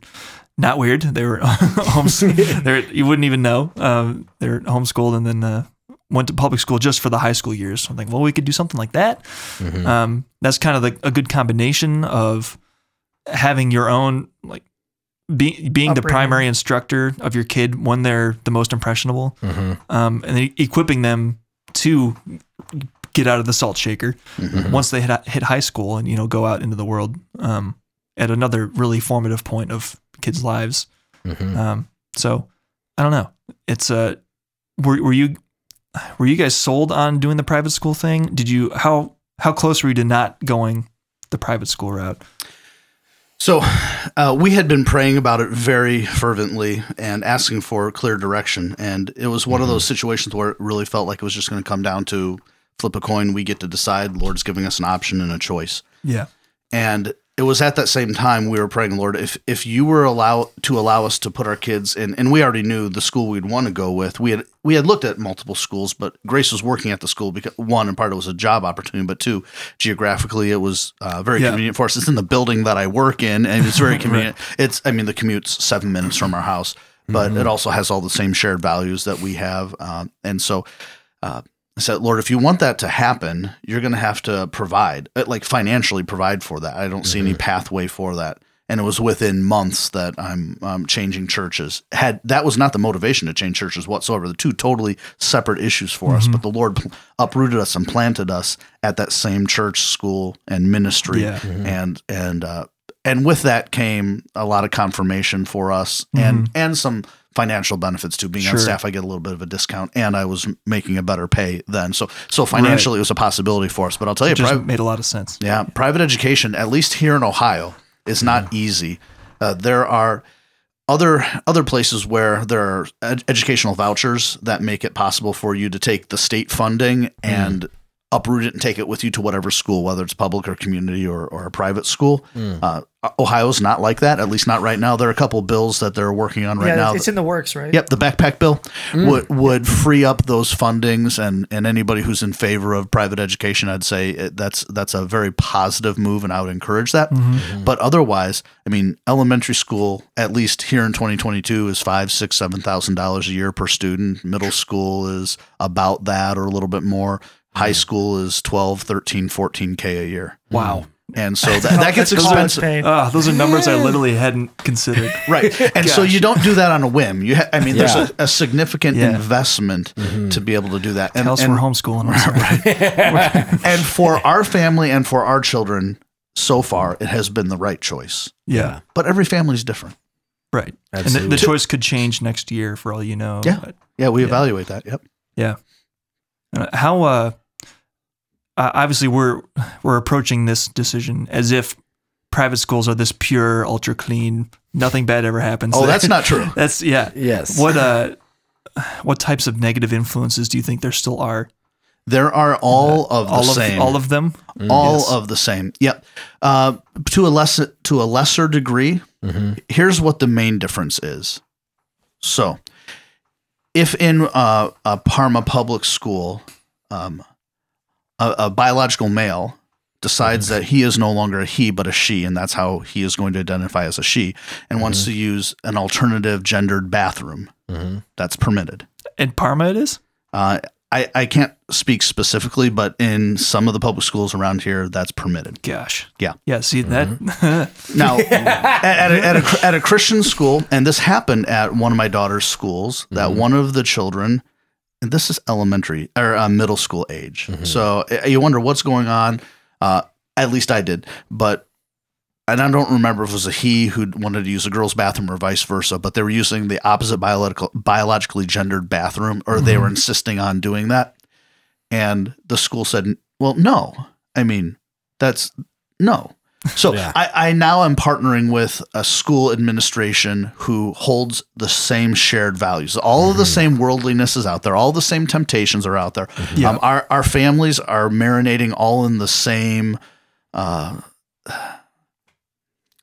A: not weird. They were homes. they're, you wouldn't even know. Um, they're homeschooled and then uh, went to public school just for the high school years. So I'm like, well, we could do something like that. Um, that's kind of the, a good combination of having your own like be, being the primary instructor of your kid when they're the most impressionable, um, and equipping them to get out of the salt shaker once they hit, hit high school and you know go out into the world um, at another really formative point of kids' lives. Um, so I don't know. It's a were, were you were you guys sold on doing the private school thing? Did you how how close were you to not going the private school route?
C: So uh, we had been praying about it very fervently and asking for clear direction. And it was one of those situations where it really felt like it was just going to come down to flip a coin. We get to decide. Lord's giving us an option and a choice.
A: Yeah.
C: And it was at that same time we were praying, Lord, if if you were allow to allow us to put our kids in, and we already knew the school we'd want to go with. We had we had looked at multiple schools, but Grace was working at the school because one, in part, it was a job opportunity, but two, geographically, it was uh, very
A: Yeah.
C: convenient for us. It's in the building that I work in, and it's very convenient. It's I mean the commute's seven minutes from our house, but it also has all the same shared values that we have, um, and so. Uh, I said, Lord, if you want that to happen, you're going to have to provide, uh, like financially provide for that. I don't see any pathway for that. and it was within months that I'm um, changing churches. Had that was not the motivation to change churches whatsoever. The two totally separate issues for us, but the Lord pl- uprooted us and planted us at that same church, school, and ministry,
A: Yeah.
C: and and uh, and with that came a lot of confirmation for us, and and some financial benefits too. Being on staff, I get a little bit of a discount, and I was making a better pay then. So so financially, it was a possibility for us. But I'll tell you,
A: It just
C: private,
A: made a lot of sense.
C: yeah, private education, at least here in Ohio, is not
A: Mm-hmm.
C: easy. Uh, there are other other places where there are ed- educational vouchers that make it possible for you to take the state funding and uproot it and take it with you to whatever school, whether it's public or community or, or a private school. Hmm. Uh, Ohio's not like that, at least not right now. There are a couple bills that they're working on right
D: yeah,
C: now.
D: it's in the works, right?
C: Yep, the backpack bill hmm. would would free up those fundings, and and anybody who's in favor of private education, I'd say it, that's that's a very positive move, and I would encourage that. Mm-hmm. Mm-hmm. But otherwise, I mean, elementary school, at least here in 2022, is five, six, seven thousand dollars a year per student. Middle school is about that or a little bit more. High school is 12, 13, 14 k a year,
A: Wow.
C: and so that, that gets expensive.
D: pay.
A: Ah, those are numbers I literally hadn't considered.
C: Right. And so you don't do that on a whim. You, ha- I mean,
B: Yeah.
C: there's a, a significant
A: Yeah.
C: investment to be able to do that. And,
A: Else
C: and,
A: we're homeschooling. I'm
C: and for our family and for our children, so far, it has been the right choice.
A: Yeah.
C: But every family is different.
A: Right. And the,
B: Absolutely.
A: the choice could change next year for all you know.
C: Yeah.
A: but-
C: Yeah, we evaluate that. Yep.
A: Yeah. Uh, How uh, uh obviously we're we're approaching this decision as if private schools are this pure, ultra clean, nothing bad ever happens.
C: Oh,
A: there.
C: that's not true.
A: That's yeah.
B: Yes.
A: What uh what types of negative influences do you think there still are?
C: There are all of the
A: all of
C: same.
A: all of them?
C: all
A: Yes.
C: of the same. Yep. Uh, to a less to a lesser degree, here's what the main difference is. So, if in uh, a Parma public school, um, a, a biological male decides mm-hmm. that he is no longer a he but a she, and that's how he is going to identify as a she, and wants mm-hmm. to use an alternative gendered bathroom, mm-hmm. that's permitted.
A: In Parma it is?
C: Uh, I, I can't speak specifically, but in some of the public schools around here, that's permitted.
A: Gosh.
C: Yeah.
A: Yeah, see that
C: Now, at, at, a, at, a, at a Christian school, and this happened at one of my daughter's schools, that one of the children, and this is elementary or uh, middle school age. So uh, you wonder what's going on. Uh, at least I did, but and I don't remember if it was a he who wanted to use a girl's bathroom or vice versa, but they were using the opposite biological, biologically gendered bathroom, or they were insisting on doing that. And the school said, "Well, no. I mean, that's no." So
B: Yeah.
C: I, I now am partnering with a school administration who holds the same shared values. All of the same worldliness is out there. All the same temptations are out there.
A: Yeah.
C: Um, our our families are marinating all in the same. Uh,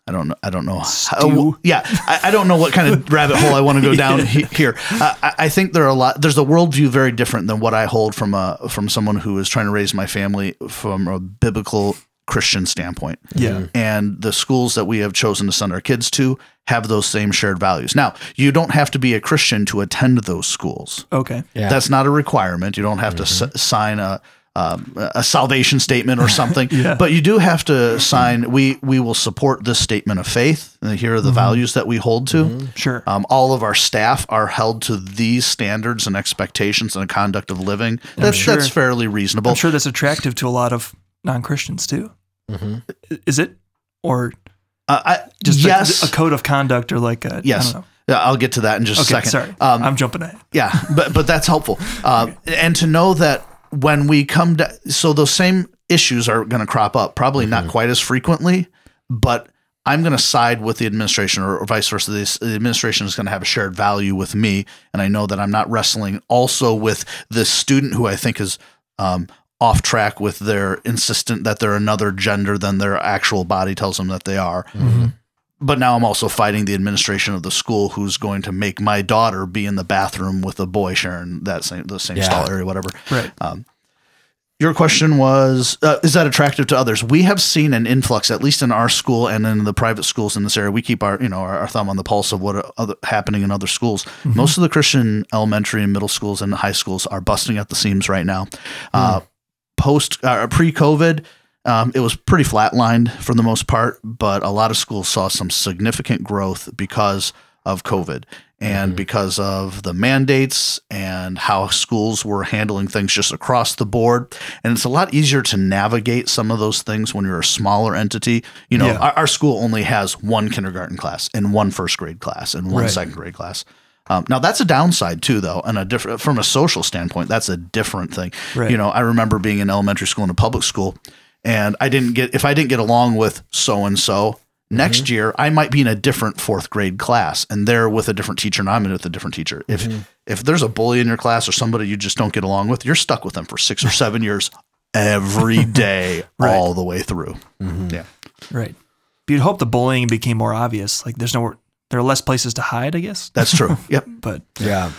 C: I don't know. I don't know. How,
A: Stew?
C: yeah, I, I don't know what kind of rabbit hole I want to go down he, here. Uh, I, I think there are a lot. There's a worldview very different than what I hold from a from someone who is trying to raise my family from a biblical Christian standpoint.
A: Yeah.
C: And the schools that we have chosen to send our kids to have those same shared values. Now, you don't have to be a Christian to attend those schools.
A: Okay.
B: Yeah.
C: That's not a requirement. You don't have to s- sign a um, a salvation statement or something.
A: Yeah.
C: But you do have to sign. We we will support this statement of faith. And here are the values that we hold to.
A: Sure.
C: Um, all of our staff are held to these standards and expectations and a conduct of living. That's
A: sure-
C: that's fairly reasonable.
A: I'm sure that's attractive to a lot of non-Christians too. I- Is it or
C: Uh, I,
A: just a-
C: yes,
A: a, code of conduct or like a I
C: yes.
A: don't know.
C: Yeah, I'll get to that in just
A: Okay,
C: a second.
A: sorry.
C: Um,
A: I'm jumping ahead.
C: Yeah, but but that's helpful. Uh, and to know that when we come to, so those same issues are going to crop up, probably not quite as frequently, but I'm going to side with the administration or, or vice versa. The administration is going to have a shared value with me, and I know that I'm not wrestling also with this student who I think is um, off track with their insistent that they're another gender than their actual body tells them that they are mm-hmm. Mm-hmm. but now I'm also fighting the administration of the school who's going to make my daughter be in the bathroom with a boy sharing that same the same
B: Yeah.
C: stall area, whatever.
A: Right.
C: Um, your question was, uh, is that attractive to others? We have seen an influx, at least in our school and in the private schools in this area. We keep our, you know, our, our thumb on the pulse of what are other, happening in other schools. Mm-hmm. Most of the Christian elementary and middle schools and high schools are busting at the seams right now. Uh, mm. Post, uh, pre-COVID, um, it was pretty flatlined for the most part, but a lot of schools saw some significant growth because of COVID and because of the mandates and how schools were handling things just across the board. And it's a lot easier to navigate some of those things when you're a smaller entity. You know,
A: Yeah.
C: our, our school only has one kindergarten class and one first grade class and one
A: Right.
C: second grade class. Um, now that's a downside too, though, and a different from a social standpoint. That's a different thing.
A: Right.
C: You know, I remember being in elementary school and a public school, and I didn't get if I didn't get along with so and so. Next mm-hmm. year, I might be in a different fourth grade class, and they're with a different teacher, and I'm with a different teacher. If mm-hmm. if there's a bully in your class or somebody you just don't get along with, you're stuck with them for six or seven years, every day,
A: Right.
C: all the way through. Mm-hmm. Yeah,
A: Right. But you'd hope the bullying became more obvious. Like there's no there are less places to hide, I guess.
C: that's true. yep.
A: But
B: Yeah.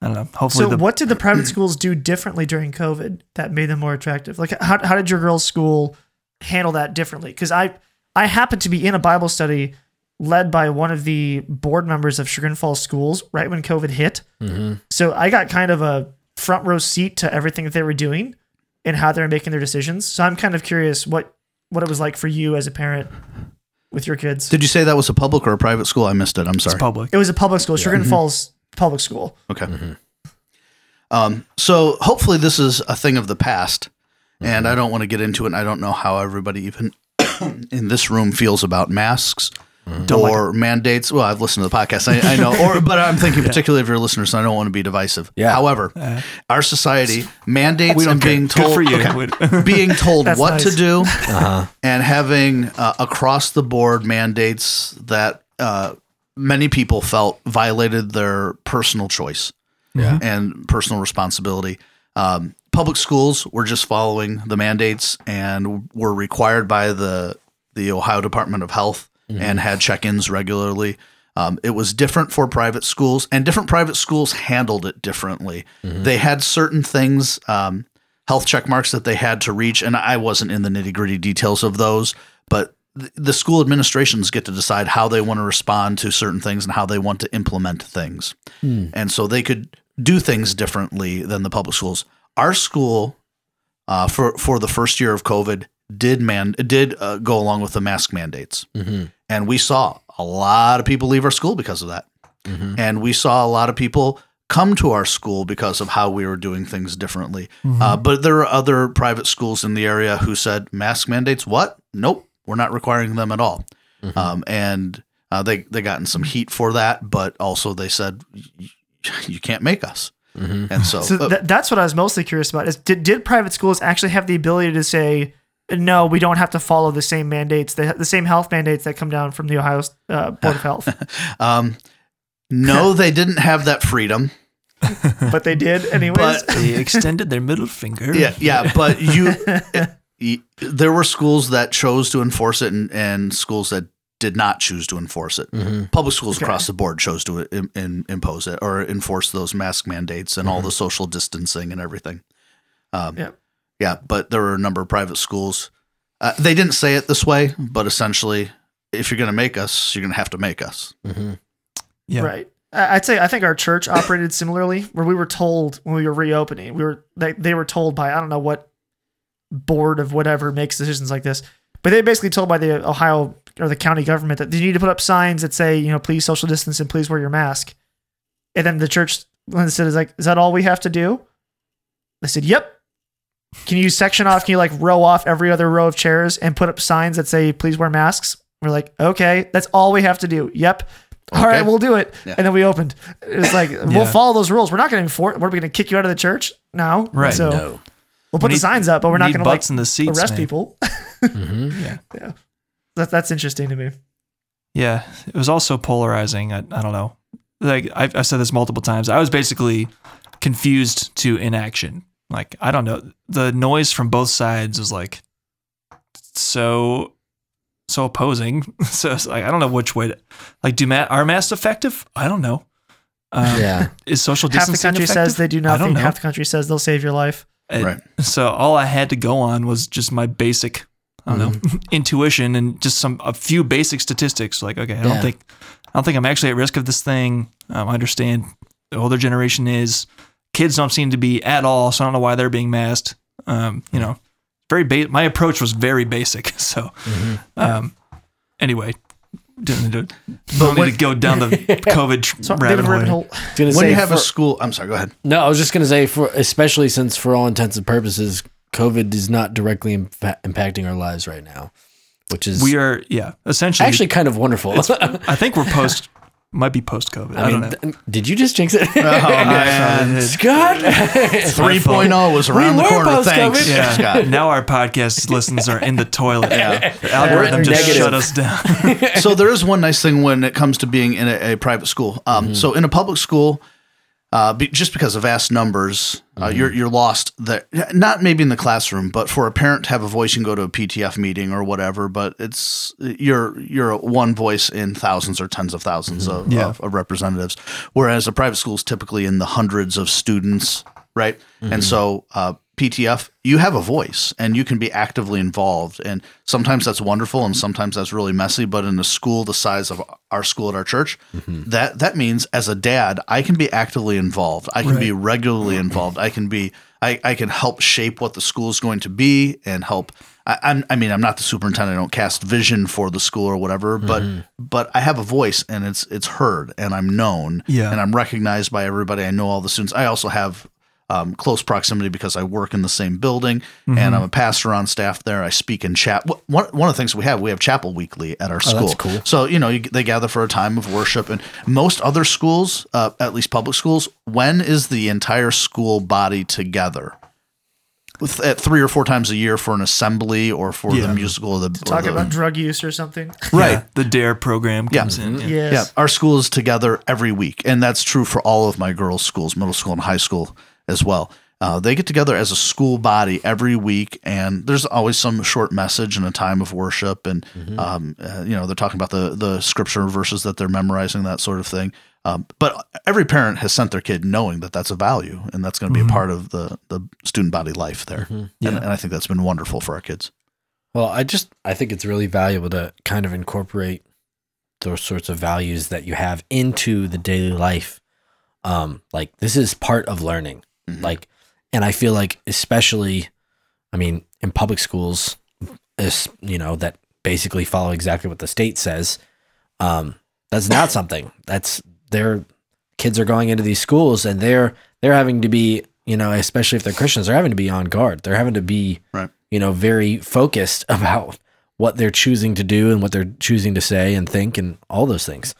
A: I don't know. Hopefully
D: So,
A: the
D: what did the private schools do differently during COVID that made them more attractive? Like, how, how did your girls' school handle that differently? Because I I happened to be in a Bible study led by one of the board members of Chagrin Falls Schools right when COVID hit. Mm-hmm. So I got kind of a front row seat to everything that they were doing and how they were making their decisions. So I'm kind of curious what what it was like for you as a parent with your kids.
C: Did you say that was a public or a private school? I missed it. I'm sorry.
A: it's public.
D: It was a public school, Chagrin mm-hmm. Falls Public School.
C: Okay. Mm-hmm. Um, so hopefully this is a thing of the past, mm-hmm. and I don't want to get into it. And I don't know how everybody even in this room feels about masks
A: Don't like
C: mandates. Well, I've listened to the podcast. I, I know, or but I'm thinking particularly of your listeners. And I don't want to be divisive.
B: Yeah.
C: However, our society mandates and being told
A: for you.
C: okay, being told
D: That's
C: what to do
B: Uh-huh.
C: and having uh, across the board mandates that uh, many people felt violated their personal choice and personal responsibility. Um, public schools were just following the mandates and were required by the the Ohio Department of Health and had check-ins regularly. Um, it was different for private schools, and different private schools handled it differently. They had certain things, um, health check marks that they had to reach, and I wasn't in the nitty gritty details of those, but th- the school administrations get to decide how they want to respond to certain things and how they want to implement things. And so they could do things differently than the public schools. Our school, uh, for for the first year of COVID, did man did uh, go along with the mask mandates, and we saw a lot of people leave our school because of that, and we saw a lot of people come to our school because of how we were doing things differently. Uh, but there are other private schools in the area who said mask mandates. What? Nope, we're not requiring them at all. Um, and uh, they they gotten some heat for that, but also they said you can't make us. And so,
D: So
C: uh,
D: th- that's what I was mostly curious about. Is did, did private schools actually have the ability to say no? We don't have to follow the same mandates, the, the same health mandates that come down from the Ohio uh, Board of Health,
C: um, no, they didn't have that freedom.
D: but they did anyways.
C: But
A: they extended their middle finger.
C: yeah, yeah, but you, y- there were schools that chose to enforce it, and, and schools that did not choose to enforce it. Public schools
D: Okay.
C: across the board chose to im- im- impose it or enforce those mask mandates and all the social distancing and everything. Um,
D: Yeah.
C: Yeah, but there were a number of private schools. Uh, they didn't say it this way, but essentially, if you're going to make us, you're going to have to make us.
A: Yeah.
D: Right. I- I'd say I think our church operated similarly, where we were told when we were reopening, we were they, they were told by I don't know what board of whatever makes decisions like this, but they basically told by the Ohio or the county government that they need to put up signs that say you know please social distance and please wear your mask, and then the church when they said is like is that all we have to do? They said yep. Can you section off? Can you like row off every other row of chairs and put up signs that say please wear masks? We're like okay, that's all we have to do. Yep. All right, we'll do it.
C: Yeah.
D: And then we opened. It's like we'll follow those rules. We're not going to enforce. What are we going to kick you out of the church? No.
A: Right.
D: So
B: No.
D: we'll put
A: We
D: the signs up, but we're not going to like
A: in the seats.
D: arrest
A: man.
D: people.
B: Mhm.
A: Yeah.
D: That, that's interesting to me.
A: Yeah, it was also polarizing. I, I don't know. Like I've, I've said this multiple times. I was basically confused to inaction. Like I don't know. The noise from both sides is like so so opposing. so it's like I don't know which way to like do ma- are masks effective? I don't know. Um,
B: Yeah.
A: Is social
D: Half the country
A: effective?
D: says they do
A: I don't
D: nothing.
A: know.
D: Half the country says they'll save your life.
A: And
C: Right.
A: So all I had to go on was just my basic, I don't know, intuition and just some a few basic statistics. Like, okay, I don't
B: Yeah.
A: think, I don't think I'm actually at risk of this thing. Um, I understand the older generation is. Kids don't seem to be at all, so I don't know why they're being masked. Um, you know, very ba- my approach was very basic. So, um, anyway, didn't need to, don't need to go down the COVID
D: So,
A: rabbit,
D: David
A: hole.
D: Rabbit. Hole.
C: When
B: say
C: you have
B: for-
C: a school, I'm sorry. Go ahead.
B: No, I was just going to say, for especially since, for all intents and purposes, COVID is not directly impa- impacting our lives right now, which is
A: We are, yeah, essentially.
B: actually kind of wonderful.
A: I think we're post, might be post COVID. I,
B: I
A: don't
B: mean,
A: know.
B: th- did you just jinx it,
C: Oh man,
B: Scott?
C: 3.0 was around the
B: were
C: corner.
B: post-COVID.
C: Thanks,
A: Yeah.
C: Scott.
A: now our podcast listens are in the toilet.
C: Yeah.
A: The algorithm just
B: Negative.
A: shut us down.
C: so there is one nice thing when it comes to being in a, a private school. Um, So in a public school, uh, be, just because of vast numbers, uh, you're you're lost. There, not maybe in the classroom, but for a parent to have a voice, and go to a PTF meeting or whatever. But it's you're you're one voice in thousands or tens of 1000s of,
A: Yeah.
C: of, of representatives. Whereas a private school is typically in the hundreds of students, right? And so uh, PTF, you have a voice and you can be actively involved. And sometimes that's wonderful and sometimes that's really messy. But in a school the size of our school at our church, mm-hmm. that that means as a dad, I can be actively involved. I can be regularly involved. I can be I, I can help shape what the school is going to be and help. I, I'm, I mean, I'm not the superintendent. I don't cast vision for the school or whatever, but mm-hmm. but I have a voice and it's it's heard and I'm known
A: Yeah.
C: and I'm recognized by everybody. I know all the students. I also have um, close proximity because I work in the same building and I'm a pastor on staff there. I speak in chat. One, one of the things we have, we have chapel weekly at our school.
B: that's cool.
C: So, you know, you, they gather for a time of worship. And most other schools, uh, at least public schools, when is the entire school body together? With, at three or four times a year for an assembly or for
A: Yeah.
C: the musical or the or
D: Talk
C: the-
D: about drug use or something.
C: right
A: Yeah, the DARE program
C: Yeah.
A: comes in. Yeah.
D: Yes.
C: yeah, our school is together every week, and that's true for all of my girls' schools, middle school and high school as well. Uh, they get together as a school body every week, and there's always some short message and a time of worship, and um, uh, you know they're talking about the the scripture verses that they're memorizing, that sort of thing. Um, but every parent has sent their kid knowing that that's a value, and that's going to be a part of the the student body life there, and,
A: Yeah.
C: and I think that's been wonderful for our kids.
B: Well, I just I think it's really valuable to kind of incorporate those sorts of values that you have into the daily life. Um, like this is part of learning.
C: Mhm.
B: Like, and I feel like especially, I mean, in public schools, is you know that basically follow exactly what the state says. Um, that's not something that's their kids are going into these schools and they're they're having to be you know especially if they're Christians they're having to be on guard. They're having to be
C: Right.
B: you know, very focused about what they're choosing to do and what they're choosing to say and think and all those things.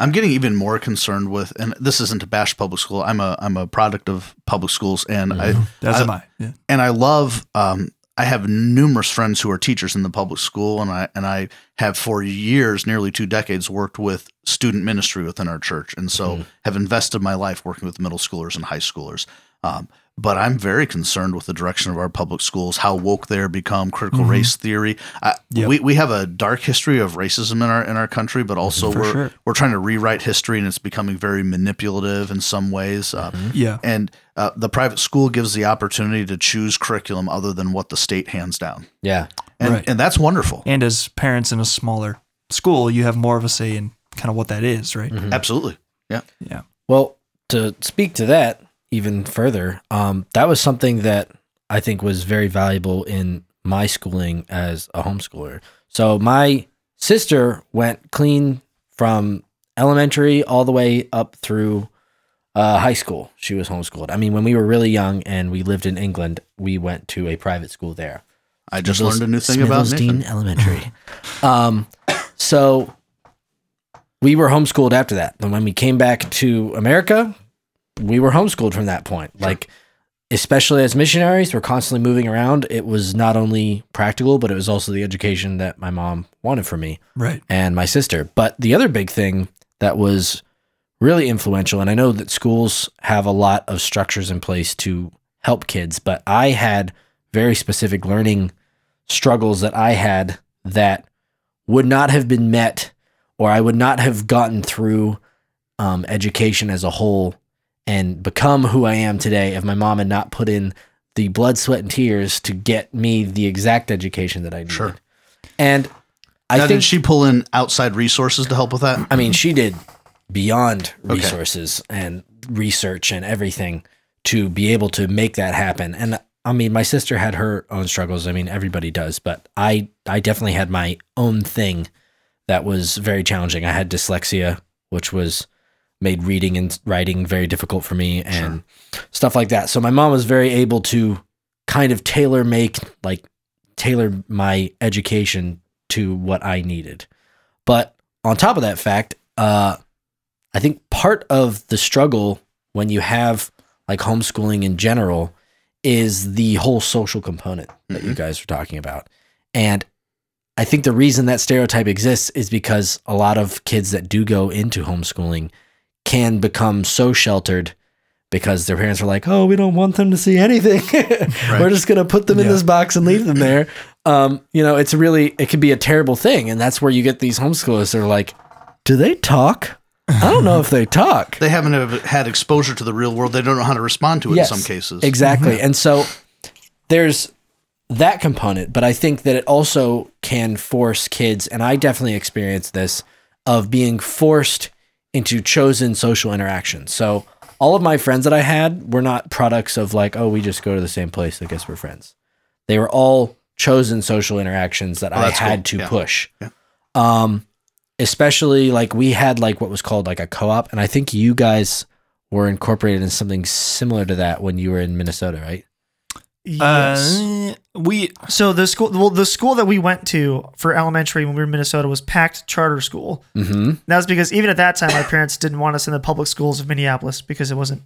C: I'm getting even more concerned with, and this isn't to bash public school. I'm a I'm a product of public schools, and I
A: As
C: I-
A: am I. Yeah.
C: and I love. Um, I have numerous friends who are teachers in the public school, and I and I have for years, nearly two decades, worked with student ministry within our church, and so have invested my life working with middle schoolers and high schoolers. Um, but I'm very concerned with the direction of our public schools, how woke they're become, critical race theory. I,
A: Yep.
C: We we have a dark history of racism in our in our country, but also
A: For
C: we're
A: sure.
C: we're trying to rewrite history, and it's becoming very manipulative in some ways. Uh,
A: Yeah.
C: and uh, the private school gives the opportunity to choose curriculum other than what the state hands down,
B: Yeah.
C: and
A: Right.
C: and that's wonderful.
A: And as parents in a smaller school, you have more of a say in kind of what that is, right?
C: Absolutely, yeah.
A: Yeah.
B: Well, to speak to that even further, um, that was something that I think was very valuable in my schooling as a homeschooler. So my sister went clean from elementary all the way up through uh, high school. She was homeschooled. I mean, when we were really young and we lived in England, we went to a private school there.
C: I just learned a new thing about Nathan.
B: Elementary. um, so we were homeschooled after that. And when we came back to America, we were homeschooled from that point. Like, especially as missionaries, we're constantly moving around. It was not only practical, but it was also the education that my mom wanted for me
A: Right.
B: and my sister. But the other big thing that was really influential, and I know that schools have a lot of structures in place to help kids, but I had very specific learning struggles that I had that would not have been met, or I would not have gotten through um, education as a whole and become who I am today if my mom had not put in the blood, sweat, and tears to get me the exact education that I needed.
C: Sure.
B: And I
C: now,
B: think
C: did she pull in outside resources to help with that?
B: I mean, she did beyond
C: Okay.
B: resources and research and everything to be able to make that happen. And I mean, my sister had her own struggles. I mean, everybody does, but I I definitely had my own thing that was very challenging. I had dyslexia, which was made reading and writing very difficult for me and stuff like that. So my mom was very able to kind of tailor make like tailor my education to what I needed. But on top of that fact, uh I think part of the struggle when you have like homeschooling in general is the whole social component that you guys were talking about. And I think the reason that stereotype exists is because a lot of kids that do go into homeschooling can become so sheltered because their parents are like, "Oh, we don't want them to see anything. We're just going to put them in this box and leave them there." Um, you know, it's really it can be a terrible thing, and that's where you get these homeschoolers that are like, "Do they talk? I don't know if they talk."
C: They haven't have had exposure to the real world. They don't know how to respond to it
B: Yes,
C: in some cases.
B: Exactly. And so there's that component, but I think that it also can force kids, and I definitely experienced this, of being forced into chosen social interactions. So all of my friends that I had were not products of like, oh, we just go to the same place. I guess we're friends. They were all chosen social interactions that
C: Oh,
B: I had
C: cool.
B: to
C: Yeah.
B: push.
C: Yeah.
B: Um, especially like we had like what was called like a co-op, and I think you guys were incorporated in something similar to that when you were in Minnesota, right?
D: Yes.
A: Uh, we
D: so the school, well, the school that we went to for elementary when we were in Minnesota was PACT charter school.
B: Mm-hmm.
D: That was because even at that time, my parents didn't want us in the public schools of Minneapolis because it wasn't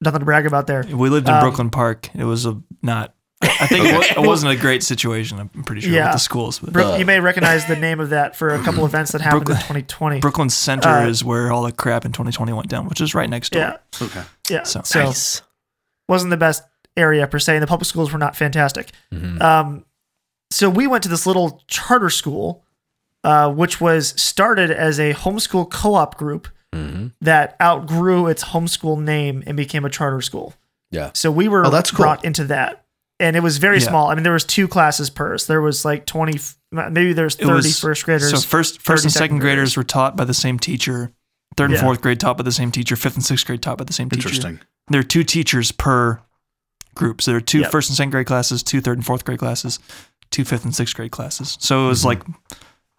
D: nothing to brag about there.
A: we lived in
D: Um,
A: Brooklyn Park. It was a not. I think it, wa- it wasn't a great situation. I'm pretty sure
D: Yeah.
A: with the schools. But
D: Brook, you may recognize the name of that for a couple events that happened in 2020.
A: Brooklyn Center
D: Uh,
A: is where all the crap in 2020 went down, which is right next door.
D: yeah,
C: Okay.
D: yeah.
A: So-
D: So,
B: Nice.
D: wasn't the best area per se, and the public schools were not fantastic.
B: Mhm.
D: Um, so we went to this little charter school, uh, which was started as a homeschool co-op group
B: Mhm.
D: that outgrew its homeschool name and became a charter school.
B: Yeah.
D: So we were
C: Oh, that's cool.
D: brought into that, and it was very
A: Yeah.
D: small. I mean, there was two classes per. So there was like twenty, maybe there's
A: It
D: 30
A: was-
D: first graders.
A: So first, first and second
D: second
A: graders
D: graders.
A: were taught by the same teacher. Third and
D: Yeah.
A: fourth grade taught by the same teacher. Fifth and sixth grade taught by the same teacher.
C: Interesting.
A: There are two teachers per group. So there are two
D: Yep.
A: first and second grade classes, two third and fourth grade classes, two fifth and sixth grade classes. So it
B: Mm-hmm.
A: was like,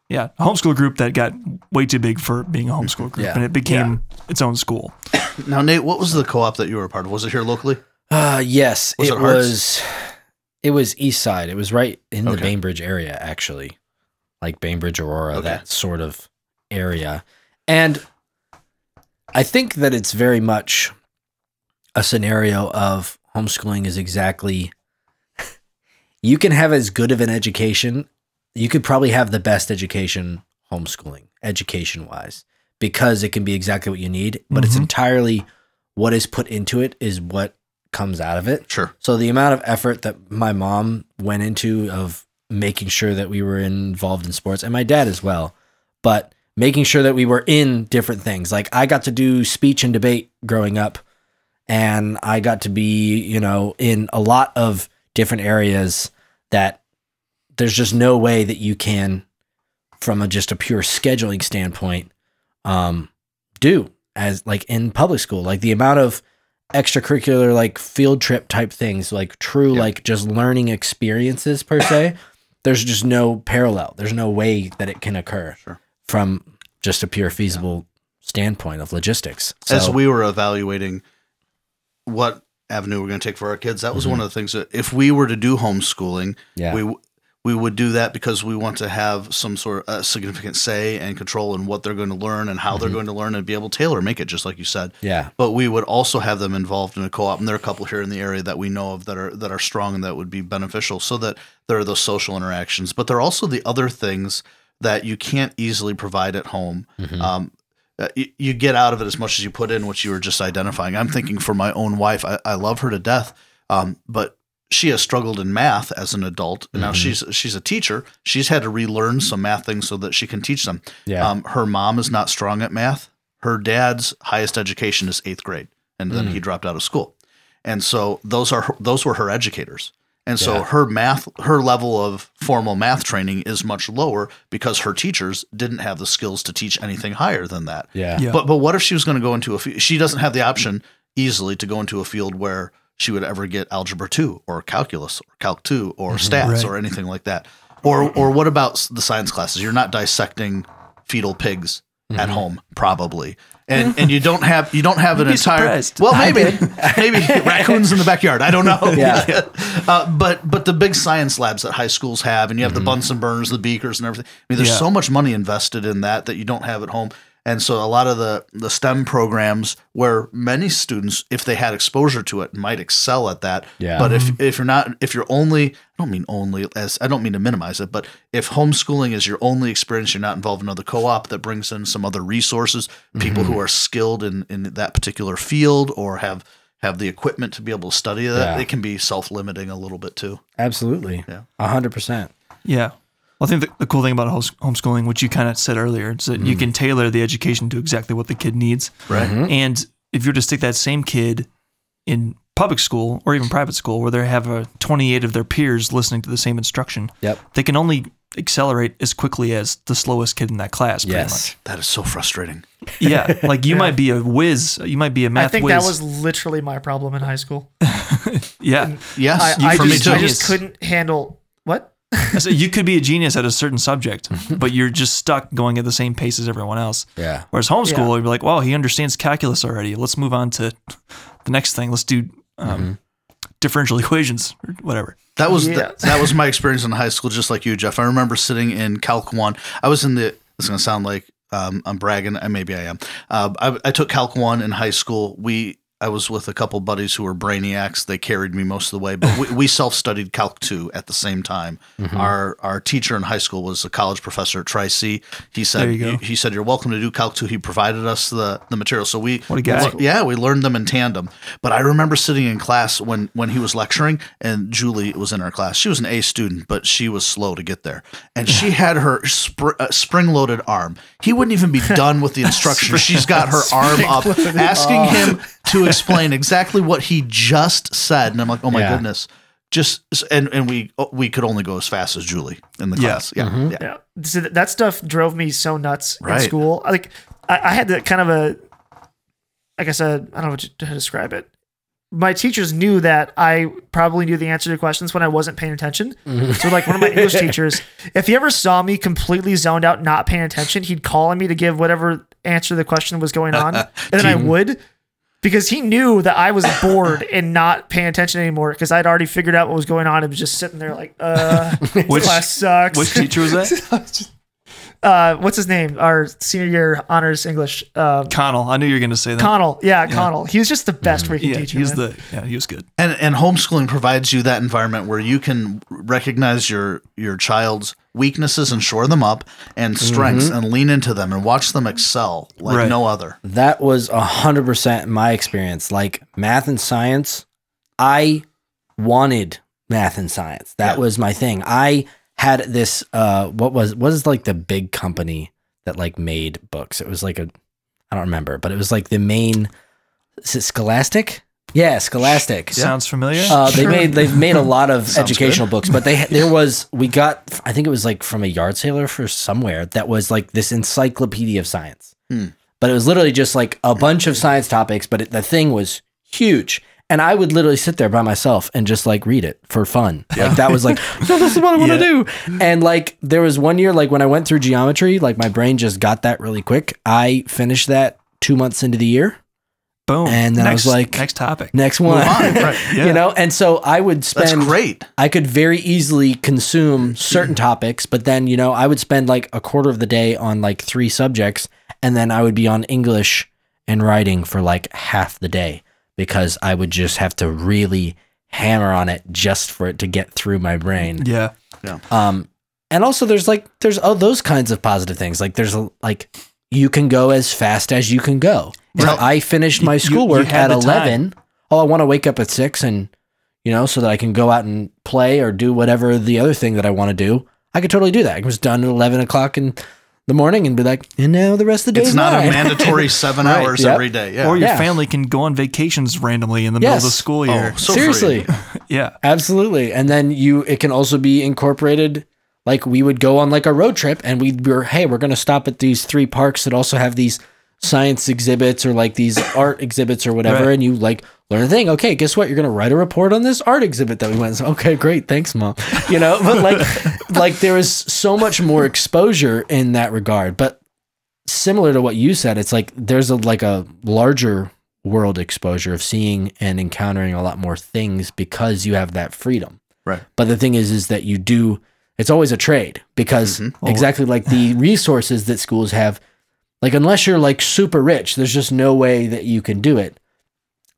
A: yeah, a homeschool group that got way too big for being a homeschool group,
B: Yeah.
A: and it became its own school.
C: Now, Nate, what was the co-op that you were a part of? Was it here locally?
B: Uh, yes,
C: Was
B: it,
C: it
B: was. It was East Side. It was right in the
C: Okay.
B: Bainbridge area, actually, like Bainbridge, Aurora,
C: Okay.
B: that sort of area. And I think that it's very much a scenario of homeschooling is exactly. You can have as good of an education. You could probably have the best education homeschooling, education wise, because it can be exactly what you need. But it's
A: Mhm.
B: entirely what is put into it is what comes out of it.
C: Sure.
B: So the amount of effort that my mom went into of making sure that we were involved in sports and my dad as well, but making sure that we were in different things. Like I got to do speech and debate growing up and I got to be, you know, in a lot of different areas that there's just no way that you can from a just a pure scheduling standpoint um do as like in public school like the amount of extracurricular like field trip type things like true
C: Yeah.
B: like just learning experiences per se there's just no parallel there's no way that it can occur
C: Sure.
B: from just a pure feasible standpoint of logistics so
C: As we were evaluating what avenue we're going to take for our kids, that was one of the things that if we were to do homeschooling,
B: yeah
C: we we would do that because we want to have some sort of uh, significant say and control in what they're going to learn and how they're going to learn and be able to tailor make it just like you said.
B: yeah
C: But we would also have them involved in a co-op, and there are a couple here in the area that we know of that are that are strong and that would be beneficial. So that there are those social interactions, but there are also the other things that you can't easily provide at home. Um, uh, you, you get out of it as much as you put in, which you were just identifying. I'm thinking for my own wife, I, I love her to death, um, but she has struggled in math as an adult, and now she's she's a teacher. She's had to relearn some math things so that she can teach them.
B: yeah
C: Um, her mom is not strong at math. Her dad's highest education is eighth grade, and then he dropped out of school. And so those are those were her educators. And so
B: Yeah.
C: her math, her level of formal math training is much lower because her teachers didn't have the skills to teach anything higher than that.
B: yeah
A: Yeah.
C: But but what if she was going to go into a field? She doesn't have the option easily to go into a field where she would ever get algebra 2 or calculus or calc 2 or mm-hmm. stats
A: Right.
C: or anything like that. Or or what about the science classes? You're not dissecting fetal pigs at mm-hmm. home probably. And and you don't have you don't have an entire
A: surprised.
C: Well, maybe maybe raccoons in the backyard. I don't know.
B: Yeah.
C: Uh, but but the big science labs that high schools have, and you have the Bunsen burners, the beakers, and everything. I mean, there's
A: Yeah.
C: so much money invested in that that you don't have at home. And so a lot of the the STEM programs where many students, if they had exposure to it, might excel at that.
B: Yeah.
C: But if mm-hmm. if you're not, if you're only, I don't mean only as I don't mean to minimize it, but if homeschooling is your only experience, you're not involved in another co-op that brings in some other resources, people who mm-hmm. are skilled in in that particular field or have have the equipment to be able to study that,
B: Yeah.
C: it can be self-limiting a little bit too.
B: Absolutely.
C: Yeah.
B: A hundred percent.
A: Yeah. Well, I think the, the cool thing about homeschooling, which you kind of said earlier, is that you mm. can tailor the education to exactly what the kid needs.
C: Right. Mm-hmm.
A: And if you were to stick that same kid in public school or even private school where they have a 28 of their peers listening to the same instruction,
B: Yep.
A: they can only accelerate as quickly as the slowest kid in that class. Pretty
B: Yes.
C: That is so frustrating.
A: Yeah. Like you might be a whiz, you might be a math
D: I think
A: whiz.
D: that was literally my problem in high school.
A: yeah.
C: Yes,
D: I,
C: you,
D: I
C: for me
D: just,
C: too.
D: I just couldn't handle what?
A: So you could be a genius at a certain subject, but you're just stuck going at the same pace as everyone else.
B: Yeah.
A: Whereas homeschool,
D: Yeah.
A: you'd be like, well, he understands calculus already. Let's move on to the next thing. Let's do um, differential equations or whatever.
C: That was
D: Yeah.
C: the, that was my experience in high school, just like you, Jeff. I remember sitting in Calc One. I was in the. It's going to sound like um, I'm bragging, and maybe I am. Uh, I, I took Calc One in high school. We I was with a couple buddies who were brainiacs. They carried me most of the way, but we, we self studied Calc Two at the same time. Our our teacher in high school was a college professor at Tri C. He said
A: go.
C: he said you're welcome to do Calc Two. He provided us the the material, so we
A: What a guy.
C: we- yeah, we learned them in tandem. But I remember sitting in class when when he was lecturing, and Julie was in our class. She was an A student, but she was slow to get there, and she had her spr- uh, spring-loaded arm. He wouldn't even be done with the instruction. She's got her arm up, asking him to explain exactly what he just said, and I'm like, oh my
B: Yeah.
C: goodness. Just and and we oh, we could only go as fast as Julie in the
A: Yeah.
C: class. Yeah, mm-hmm. yeah.
D: Yeah, so that stuff drove me so nuts
C: Right.
D: in school. Like I, I had that kind of a, I guess a, I don't know what to, how to describe it. My teachers knew that I probably knew the answer to questions when I wasn't paying attention. Mm-hmm. So, like one of my English teachers, if he ever saw me completely zoned out, not paying attention, he'd call on me to give whatever answer to the question was going on, and then I would. Because he knew that I was bored and not paying attention anymore because I'd already figured out what was going on and was just sitting there like, uh,
A: Which-
D: class sucks.
A: Which teacher was that?
D: uh, what's his name? Our senior year honors English. Uh,
A: Connell. I knew you were going to say that.
D: Connell. Yeah, Connell. He was just the best freaking
A: yeah,
D: teacher.
A: he was
D: man.
A: the yeah, he was good.
C: And and homeschooling provides you that environment where you can recognize your your child's weaknesses and shore them up and strengths and lean into them and watch them excel like
A: Right.
C: no other.
B: That was a hundred percent my experience. Like math and science, I wanted math and science. That
C: Yeah.
B: was my thing. I had this uh what was what is like the big company that like made books. It was like a I don't remember, but it was like the main is it Scholastic? Yeah, Scholastic.
A: Sounds familiar?
B: Uh, they made they've made a lot of
C: Sounds
B: educational books, but they there was we got I think it was like from a yard sailor for somewhere that was like this encyclopedia of science,
C: Hmm.
B: but it was literally just like a bunch of science topics, but it, the thing was huge, and I would literally sit there by myself and just like read it for fun. Like that was like no, this is what I want to do, and like there was one year like when I went through geometry, like my brain just got that really quick. I finished that two months into the year.
A: Boom.
B: and then I was like-
A: next topic.
B: Next one,
C: on, right,
A: yeah.
B: you know, and so I would spend
C: That's great.
B: I could very easily consume certain topics, but then, you know, I would spend like a quarter of the day on like three subjects, and then I would be on English and writing for like half the day because I would just have to really hammer on it just for it to get through my brain.
A: Yeah. Yeah.
B: Um, and also there's like there's oh, those kinds of positive things. Like there's a, like you can go as fast as you can go.
A: Right.
B: I finished my
A: You- you
B: schoolwork at
A: the time.
B: 11. Oh, I want to wake up at 6 and you know, so that I can go out and play or do whatever the other thing that I want to do. I could totally do that. I was done at 11 o'clock in the morning and be like, and now the rest of the day
C: It's not a mandatory seven
B: Right,
C: hours
B: yep.
C: every day. Yeah.
A: Or your
B: Yeah.
A: family can go on vacations randomly in the middle of the school year.
C: oh, so.
B: Seriously.
A: yeah.
B: Absolutely. And then you it can also be incorporated like we would go on like a road trip and we were hey, we're going to stop at these three parks that also have these science exhibits or like these art exhibits or whatever
A: Right.
B: and you like learn a thing. Okay, guess what? You're gonna write a report on this art exhibit that we went. So, okay, great, thanks, mom. You know, but like, like there is so much more exposure in that regard. But similar to what you said, it's like there's a like a larger world exposure of seeing and encountering a lot more things because you have that freedom.
C: Right.
B: But the thing is, is that you do. It's always a trade because mm-hmm. exactly like the resources that schools have, like unless you're like super rich, there's just no way that you can do it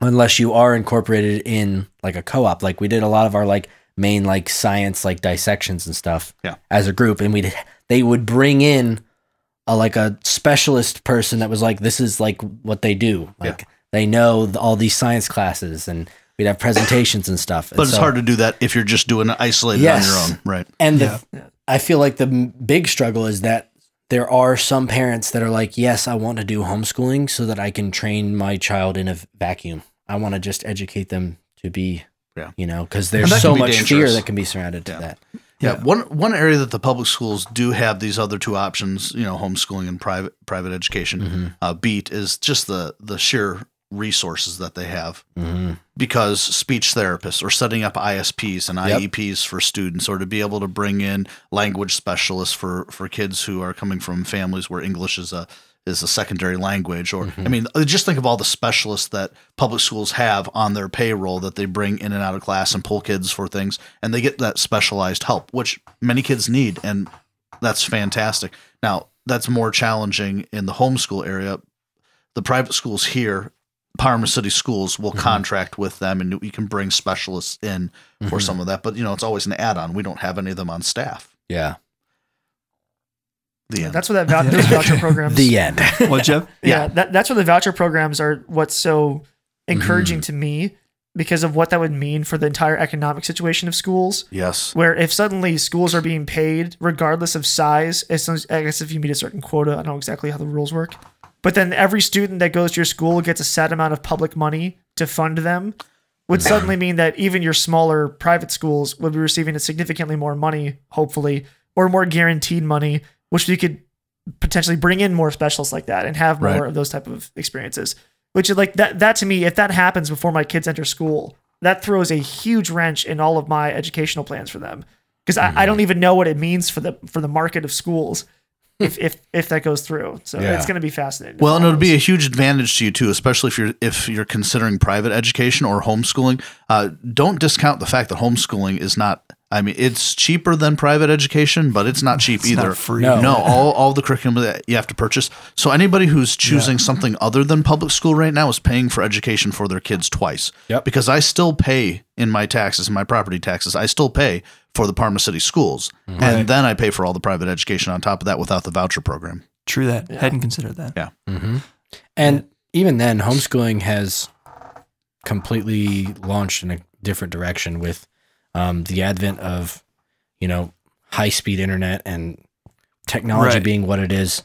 B: unless you are incorporated in like a co-op. Like we did a lot of our like main like science like dissections and stuff
C: Yeah.
B: as a group, and we would they would bring in a like a specialist person that was like this is like what they do. Like they know all these science classes and. We'd have presentations and stuff.
C: But it's hard to do that if you're just doing it isolated
B: Yes.
C: on your own. Right.
B: And the, I feel like the big struggle is that there are some parents that are like, yes, I want to do homeschooling so that I can train my child in a vacuum. I want to just educate them to be,
C: Yeah.
B: you know, because there's so
C: be
B: much fear that can be surrounded
C: Yeah.
B: to that.
C: Yeah. One one area that the public schools do have these other two options, you know, homeschooling and private private education,
B: Mm-hmm.
C: uh, beat is just the the sheer resources that they have.
B: hmm
C: because speech therapists or setting up ISPs and
B: Yep.
C: IEPs for students or to be able to bring in language specialists for for kids who are coming from families where English is a is a secondary language or I mean just think of all the specialists that public schools have on their payroll that they bring in and out of class and pull kids for things and they get that specialized help which many kids need and that's fantastic. Now, that's more challenging in the homeschool area. The private schools here Parma City Schools will contract with them, and you can bring specialists in for some of that. But you know, it's always an add-on. We don't have any of them on staff.
B: Yeah.
C: The end.
D: That's what that vou- those voucher programs.
B: The end.
A: What, Jeff?
D: yeah,
C: Yeah.
D: that, that's where the voucher programs are what's so encouraging
B: Mm.
D: to me because of what that would mean for the entire economic situation of schools.
C: yes.
D: Where if suddenly schools are being paid regardless of size, as as- I guess if you meet a certain quota, I don't know exactly how the rules work. But then every student that goes to your school gets a set amount of public money to fund them, would suddenly mean that even your smaller private schools would be receiving a significantly more money, hopefully, or more guaranteed money, which we could potentially bring in more specialists like that and have more
C: Right.
D: of those type of experiences. Which is like that that to me, if that happens before my kids enter school, that throws a huge wrench in all of my educational plans for them. Because I, I mm-hmm. don't even know what it means for the for the market of schools if if if that goes through. So
B: Yeah.
D: it's gonna be fascinating.
C: Well, and it'll be a huge advantage to you too, especially if you're if you're considering private education or homeschooling. Uh, don't discount the fact that homeschooling is not. I mean, it's cheaper than private education, but it's not cheap
A: It's
C: either.
A: not free.
B: No.
C: No, all, all the curriculum that you have to purchase. So anybody who's choosing something other than public school right now is paying for education for their kids twice.
B: Yep.
C: Because I still pay in my taxes, in my property taxes, I still pay for the Parma City schools, and then I pay for all the private education on top of that without the voucher program.
A: True that. Hadn't considered that.
C: Yeah.
B: And even then, homeschooling has completely launched in a different direction with um, the advent of, you know, high speed internet and technology
A: Right.
B: being what it is.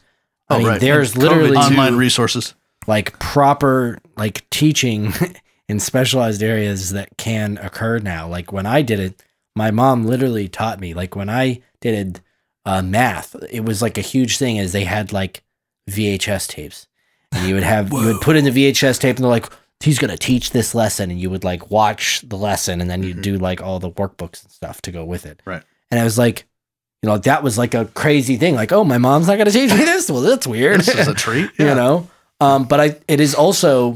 B: I
C: Oh,
B: mean,
C: right.
B: there's
C: And
B: literally
C: online resources.
B: like proper like teaching in specialized areas that can occur now. Like when I did it, my mom literally taught me. Like when I did uh, math, it was like a huge thing as they had like VHS tapes. And you would have you would put in the VHS tape and they're like, he's gonna teach this lesson and you would like watch the lesson and then you'd do like all the workbooks and stuff to go with it.
C: Right.
B: And I was like, you know, that was like a crazy thing. Like, oh, my mom's not gonna teach me this. Well, that's weird.
C: This is a treat.
B: you know um but i it is also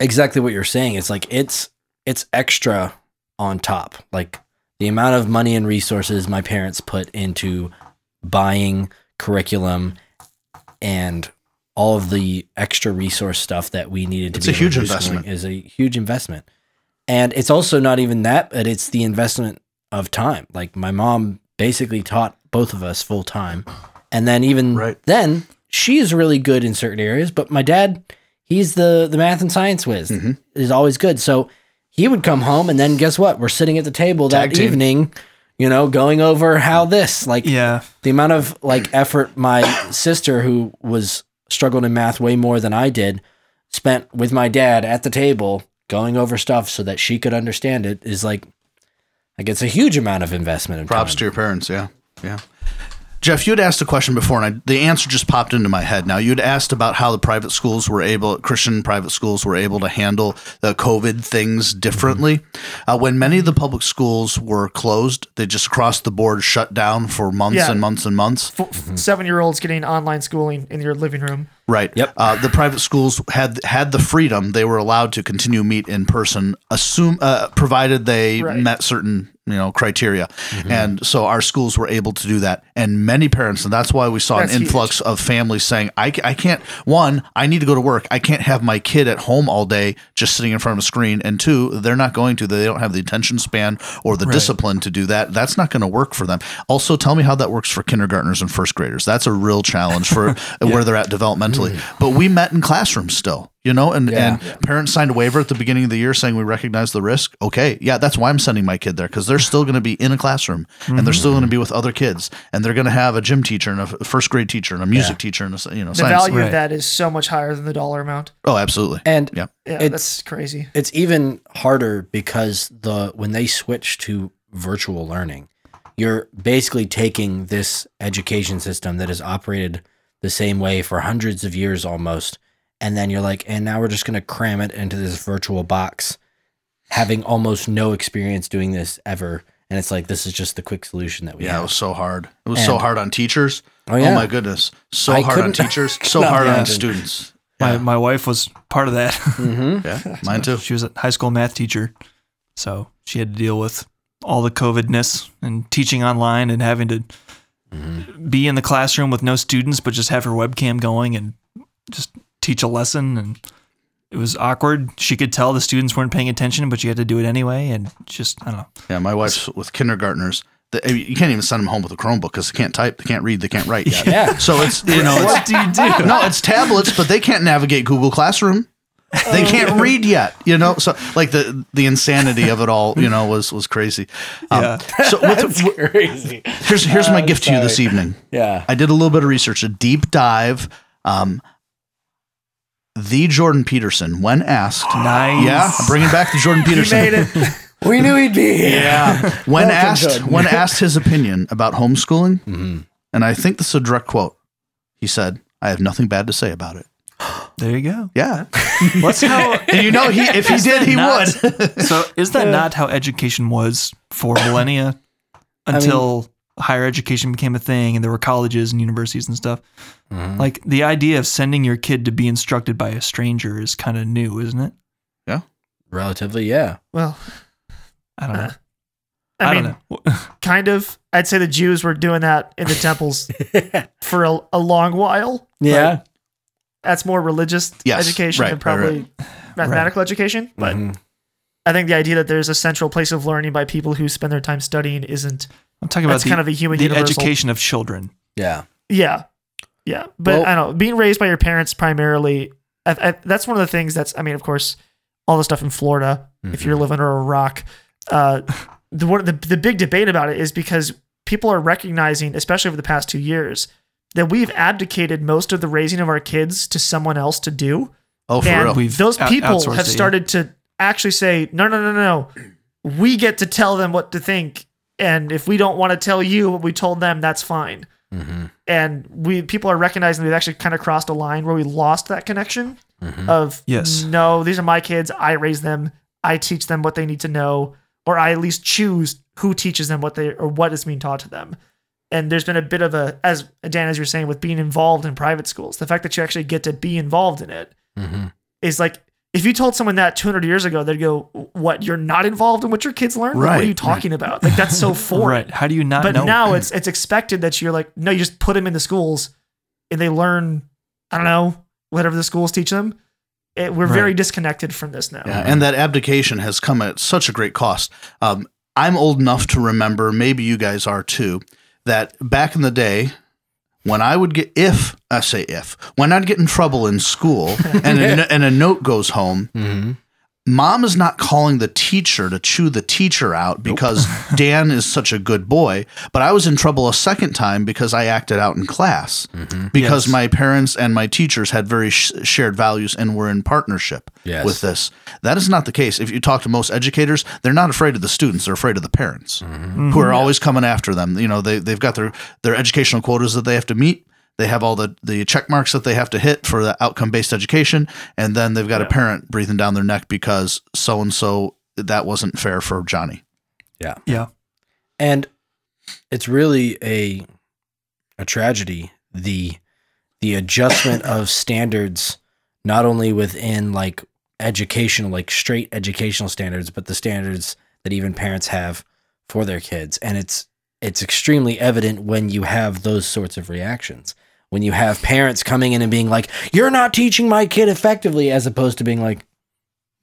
B: exactly what you're saying it's like it's it's extra on top like the amount of money and resources my parents put into buying curriculum and all of the extra resource stuff that we needed to
C: It's
B: be
C: a huge investment.
B: is a huge investment. And it's also not even that but it's the investment of time. Like my mom basically taught both of us full time and then even
C: Right.
B: then she's really good in certain areas but my dad he's the the math and science whiz.
C: Mhm.
B: is always good. So he would come home and then guess what we're sitting at the table that
C: Tag team.
B: evening you know going over how this like
A: Yeah.
B: the amount of like effort my sister who was struggling in math way more than I did spent with my dad at the table going over stuff so that she could understand it is like like it's a huge amount of investment in
C: Props
B: time.
C: to your parents. Yeah. Yeah. Jeff, you had asked a question before, and I, the answer just popped into my head. Now, you had asked about how the private schools were able, Christian private schools were able to handle the COVID things differently. Uh, when many of the public schools were closed, they just across the board shut down for months
D: Yeah.
C: and months and months.
D: Seven year olds getting online schooling in your living room.
C: Right.
B: Yep.
C: Uh, the private schools had had the freedom; they were allowed to continue meet in person, assume uh, provided they
D: Right.
C: met certain you know criteria, mm-hmm. and so our schools were able to do that. And many parents, and that's why we saw
D: That's
C: an
D: huge.
C: influx of families saying, I, "I can't. One, I need to go to work. I can't have my kid at home all day just sitting in front of a screen. And two, they're not going to. They don't have the attention span or the discipline to do that. That's not going to work for them. Also, tell me how that works for kindergartners and first graders. That's a real challenge for where they're at developmentally. Mm. But we met in classrooms still. You know, and,
B: Yeah.
C: and parents signed a waiver at the beginning of the year saying we recognize the risk. Okay, yeah, that's why I'm sending my kid there because they're still going to be in a classroom and they're still going to be with other kids and they're going to have a gym teacher and a first grade teacher and a music teacher and a s- you know
D: The
C: science.
D: value
A: Right.
D: of that is so much higher than the dollar amount.
C: Oh, absolutely.
B: And
C: Yeah.
D: Yeah,
B: It's-
D: that's crazy.
B: it's even harder because the when they switch to virtual learning, you're basically taking this education system that has operated the same way for hundreds of years almost, and then you're like, and now we're just going to cram it into this virtual box, having almost no experience doing this ever. And it's like this is just the quick solution that we
C: Yeah, it was so hard. It was so hard on teachers.
B: Oh, yeah.
C: Oh my goodness, so
B: I
C: hard on teachers, so
B: not
C: hard on
B: imagine.
C: students.
A: My my wife was part of that.
B: Mm-hmm.
C: Yeah, mine too.
A: She was a high school math teacher, so she had to deal with all the COVIDness and teaching online and having to be in the classroom with no students, but just have her webcam going and just teach a lesson. And it was awkward. She could tell the students weren't paying attention, but you had to do it anyway. And just I don't know.
C: Yeah, my wife's with kindergartners. The, I mean, you can't even send them home with a Chromebook because they can't type, they can't read, they can't write yet.
B: Yeah.
C: So it's you know, it's,
A: What do you do?
C: no, it's tablets, but they can't navigate Google Classroom. They can't read yet, you know. So like the the insanity of it all, you know, was was crazy. Um,
A: Yeah.
C: So with,
B: crazy.
C: here's here's my
B: I'm
C: gift to you this evening.
B: Yeah.
C: I did a little bit of research, a deep dive. Um, the Jordan Peterson, when asked,
A: Nice.
C: yeah, I'm bringing back the Jordan Peterson.
D: made it.
B: We knew he'd be here.
C: Yeah. When
B: Welcome,
C: asked
B: Jordan.
C: when asked his opinion about homeschooling,
B: Mm-hmm.
C: and I think this is a direct quote, he said, "I have nothing bad to say about it."
A: There you go.
C: Yeah,
A: What's how?
C: and you know he if he did he
A: not-
C: would.
A: So is that not how education was for millennia until higher education became a thing and there were colleges and universities and stuff?
B: Mm-hmm.
A: Like the idea of sending your kid to be instructed by a stranger is kind of new, isn't it? Yeah.
B: Relatively, yeah.
D: Well,
A: I don't know.
D: I,
A: I,
D: mean,
A: don't know.
D: kind of. I'd say the Jews were doing that in the temples for a, a long while.
B: Yeah.
D: but That's more religious
C: Yes,
D: education
C: right,
D: than
C: right,
D: probably mathematical education. But
B: Mhm.
D: I think the idea that there's a central place of learning by people who spend their time studying isn't.
A: I'm talking about
D: That's
A: the,
D: kind of a human
A: the
D: universal.
A: education of children.
B: Yeah.
D: Yeah, yeah, but
B: Well-
D: I don't know. Being raised by your parents primarily, I, I, that's one of the things. That's I mean, of course, all the stuff in Florida. If you're living under a rock, uh, the one the the big debate about it is because people are recognizing, especially over the past two years, that we've abdicated most of the raising of our kids to someone else to do.
C: Oh, for
D: and
C: real.
A: We've
D: those
A: out-
D: people
A: outsourced
D: have
A: it, yeah.
D: started to actually say, no, no, no, no, no. We get to tell them what to think. And if we don't want to tell you what we told them, that's fine.
B: Mm-hmm.
D: And we people are recognizing we've actually kind of crossed a line where we lost that connection
B: Mm-hmm.
D: of
A: Yes.
D: no, these are my kids. I raise them. I teach them what they need to know, or I at least choose who teaches them what they or what is being taught to them. And there's been a bit of a, as Dan, as you're saying, with being involved in private schools, the fact that you actually get to be involved in it
B: Mm-hmm.
D: is like if you told someone that 200 years ago, they'd go, "What? You're not involved in what your kids learn? Like, what are you talking about? Like that's so foreign."
A: Right. How do you not know?
D: But
A: know?
D: now it's it's expected that you're like, no, you just put them in the schools, and they learn. I don't know whatever the schools teach them. It, we're very
A: Right.
D: disconnected from this now.
C: Yeah, and that abdication has come at such a great cost. Um, I'm old enough to remember, maybe you guys are too, that back in the day, when I would get, if I say if, when I'd get in trouble in school and a, and a note goes home,
B: Mm-hmm.
C: Mom is not calling the teacher to chew the teacher out because Dan is such a good boy, but I was in trouble a second time because I acted out in class mm-hmm. because
A: Yes.
C: my parents and my teachers had very sh- shared values and were in partnership
B: Yes.
C: with this. That is not the case. If you talk to most educators, they're not afraid of the students; they're afraid of the parents mm-hmm. who are mm-hmm. always coming after them. You know, they they've got their their educational quotas that they have to meet. They have all the the check marks that they have to hit for the outcome based education, and then they've got a parent breathing down their neck because so and so that wasn't fair for Johnny.
A: Yeah. Yeah.
B: and it's really a a tragedy the the adjustment of standards not only within like educational like straight educational standards but the standards that even parents have for their kids and it's it's extremely evident when you have those sorts of reactions. When you have parents coming in and being like you're not teaching my kid effectively as opposed to being like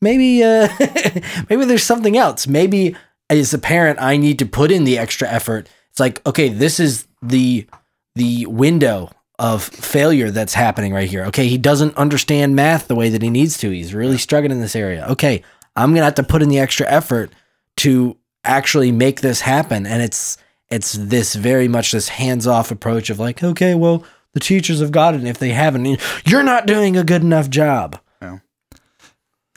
B: maybe uh maybe there's something else. Maybe as a parent i need to put in the extra effort. It's like okay this is the the window of failure that's happening right here. Okay he doesn't understand math the way that he needs to. He's really struggling in this area. Okay i'm gonna have to put in the extra effort to actually make this happen. And it's it's this very much this hands-off approach of like okay well the teachers have got it and if they haven't you're not doing a good enough job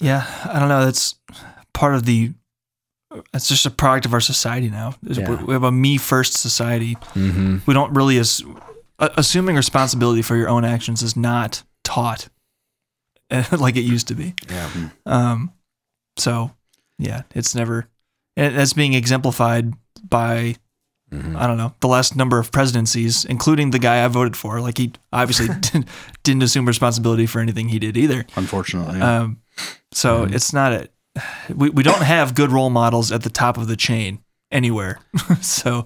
A: Yeah, I don't know. That's part of the. It's just a product of our society now.
B: Yeah.
A: We we have a me first society.
B: mm-hmm.
A: We don't really as uh, assuming responsibility for your own actions is not taught like it used to be.
B: yeah
A: Um, so yeah, it's never. And that's being exemplified by
B: Mhm.
A: I don't know the last number of presidencies, including the guy I voted for. Like he obviously didn't, didn't assume responsibility for anything he did either.
C: Unfortunately,
A: Um, so it's not a we, we don't have good role models at the top of the chain anywhere. so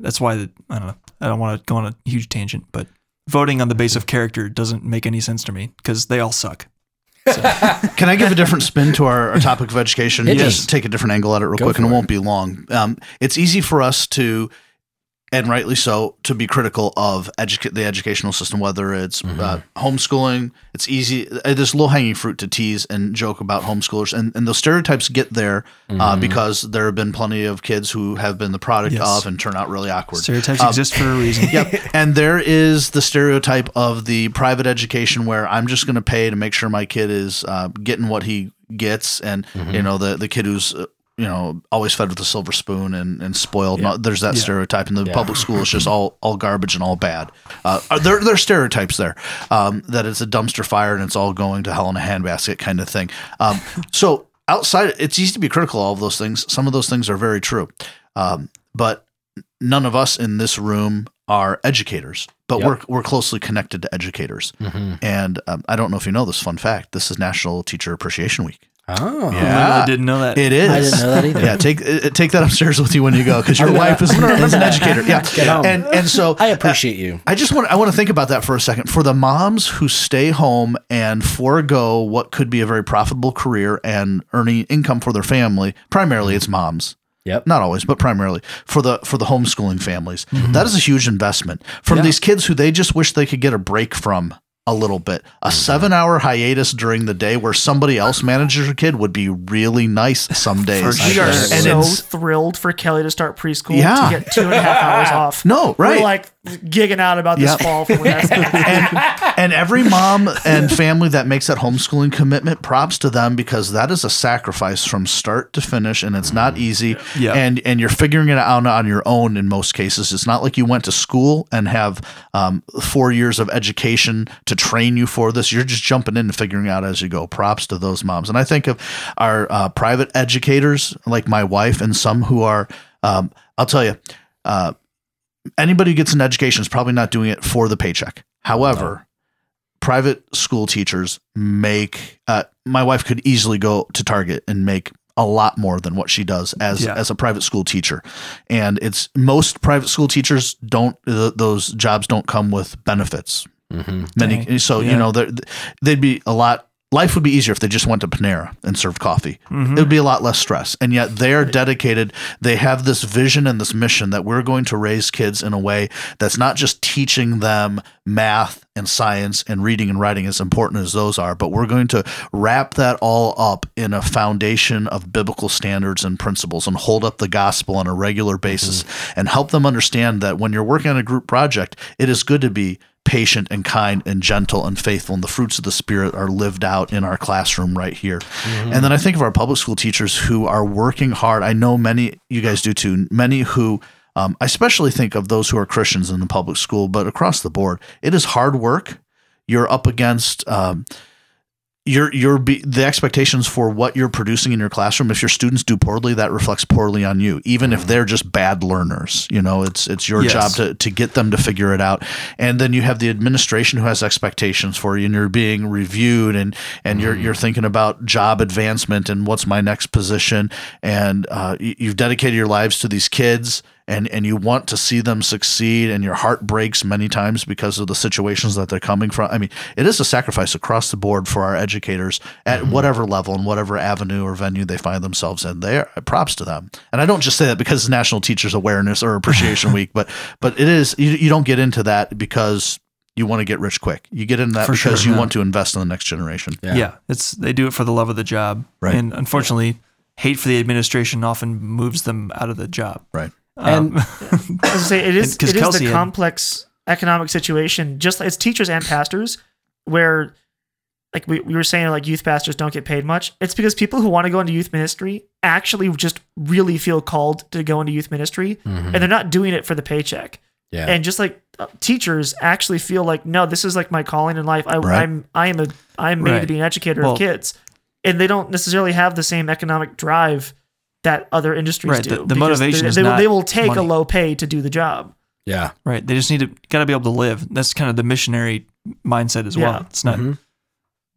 A: that's why the, I don't know. I don't want to go on a huge tangent, but voting on the base of character doesn't make any sense to me because they all suck.
C: Can I give a different spin to our, our topic of education?
B: Yes.
C: Just take a different angle at it real
B: Go
C: quick, and it
B: it.
C: won't be long. Um, it's easy for us to, and rightly so, to be critical of educa- the educational system, whether it's uh, homeschooling. It's easy. uh, There's low hanging fruit to tease and joke about homeschoolers, and, and those stereotypes get there uh, because there have been plenty of kids who have been the product
A: Yes.
C: of and turn out really awkward.
A: Stereotypes exist for a reason.
C: Yep. And there is the stereotype of the private education where I'm just going to pay to make sure my kid is uh, getting what he gets, and you know the the kid who's uh, you know always fed with a silver spoon and, and spoiled. No, there's that
A: Yeah.
C: stereotype, and the public school is just all all garbage and all bad. Uh, there there are stereotypes there um, that it's a dumpster fire and it's all going to hell in a handbasket kind of thing. Um, so outside, it's easy to be critical of all of those things. Some of those things are very true, um, but none of us in this room are educators, but
B: Yep.
C: we're we're closely connected to educators. And um, I don't know if you know this fun fact. This is National Teacher Appreciation Week.
B: Oh
C: Yeah.
A: I didn't know that.
C: It is.
B: I didn't know that either.
C: Yeah, take uh, take that upstairs with you when you go because your wife is, is an educator. Yeah,
B: Get home.
C: and and so
B: i appreciate you
C: I just want I want to think about that for a second. For the moms who stay home and forego what could be a very profitable career and earning income for their family, primarily it's moms.
B: Yep.
C: Not always, but primarily for the for the homeschooling families. That is a huge investment from
A: Yeah.
C: these kids who they just wish they could get a break from a little bit. A 7-hour hiatus during the day where somebody else manages your kid would be really nice some days.
D: We are
A: And
D: so
C: it's-
D: thrilled for Kelly to start preschool
C: Yeah.
D: to get two and a half hours off.
C: No, right.
D: We're like gigging out about this
C: Yeah.
D: fall for when that's
C: and, and every mom and family that makes that homeschooling commitment, props to them because that is a sacrifice from start to finish, and it's not easy.
A: Yeah.
C: And and you're figuring it out on your own in most cases. It's not like you went to school and have um, four years of education to train you for this. You're just jumping in and figuring out as you go. Props to those moms. And I think of our uh, private educators, like my wife, and some who are. Um, I'll tell you. Uh, anybody who gets an education is probably not doing it for the paycheck. However, private school teachers make. Uh, my wife could easily go to Target and make a lot more than what she does as
A: Yeah.
C: as a private school teacher, and it's most private school teachers don't. th those jobs don't come with benefits.
B: Mm-hmm.
C: Many
A: Dang.
C: so
A: Yeah.
C: you know they're- they'd be a lot life would be easier if they just went to Panera and served coffee.
A: Mm-hmm.
C: It would be a lot less stress. And yet they are dedicated. They have this vision and this mission that we're going to raise kids in a way that's not just teaching them math and science and reading and writing, as important as those are, but we're going to wrap that all up in a foundation of biblical standards and principles and hold up the gospel on a regular basis and help them understand that when you're working on a group project, it is good to be patient and kind and gentle and faithful and the fruits of the spirit are lived out in our classroom right here. And then i think of our public school teachers who are working hard. I know many you guys do too many who um, i especially think of those who are christians in the public school but across the board it is hard work. You're up against um, your your be, the expectations for what you're producing in your classroom if your students do poorly that reflects poorly on you even if they're just bad learners you know it's it's your
A: Yes.
C: job to to get them to figure it out and then you have the administration who has expectations for you and you're being reviewed and and you're you're thinking about job advancement and what's my next position and uh, you- you've dedicated your lives to these kids and and you want to see them succeed and your heart breaks many times because of the situations that they're coming from. I mean it is a sacrifice across the board for our educators at mm-hmm. whatever level and whatever avenue or venue they find themselves in. They are props to them. And i don't just say that because it's national teachers awareness or appreciation week but but it is you, you don't get into that because you want to get rich quick. You get into that
A: For
C: because
A: sure,
C: you
A: yeah.
C: want to invest in the next generation.
A: Yeah. it's they do it for the love of the job,
C: Right.
A: And unfortunately, hate for the administration often moves them out of the job.
C: right
B: And
D: As I say, it is
A: And 'cause
D: it is
A: Kelsey
D: the
A: had-
D: complex economic situation. Just like it's teachers and pastors, where like we, we were saying, like youth pastors don't get paid much. It's because people who want to go into youth ministry actually just really feel called to go into youth ministry, and they're not doing it for the paycheck.
B: yeah.
D: And just like uh, teachers actually feel like, no, this is like my calling in life. I,
C: Right.
D: I'm I am a I am made to be an educator
A: Well-
D: of kids, and they don't necessarily have the same economic drive that other industries
A: Right,
D: do.
A: the- the
D: because
A: motivation
D: they,
A: is
D: they, will-
A: not
D: they will take a low pay to do the job.
B: yeah.
A: Right. They just need to got to be able to live. That's kind of the missionary mindset as
D: Yeah.
A: well. It's not.
B: Mhm.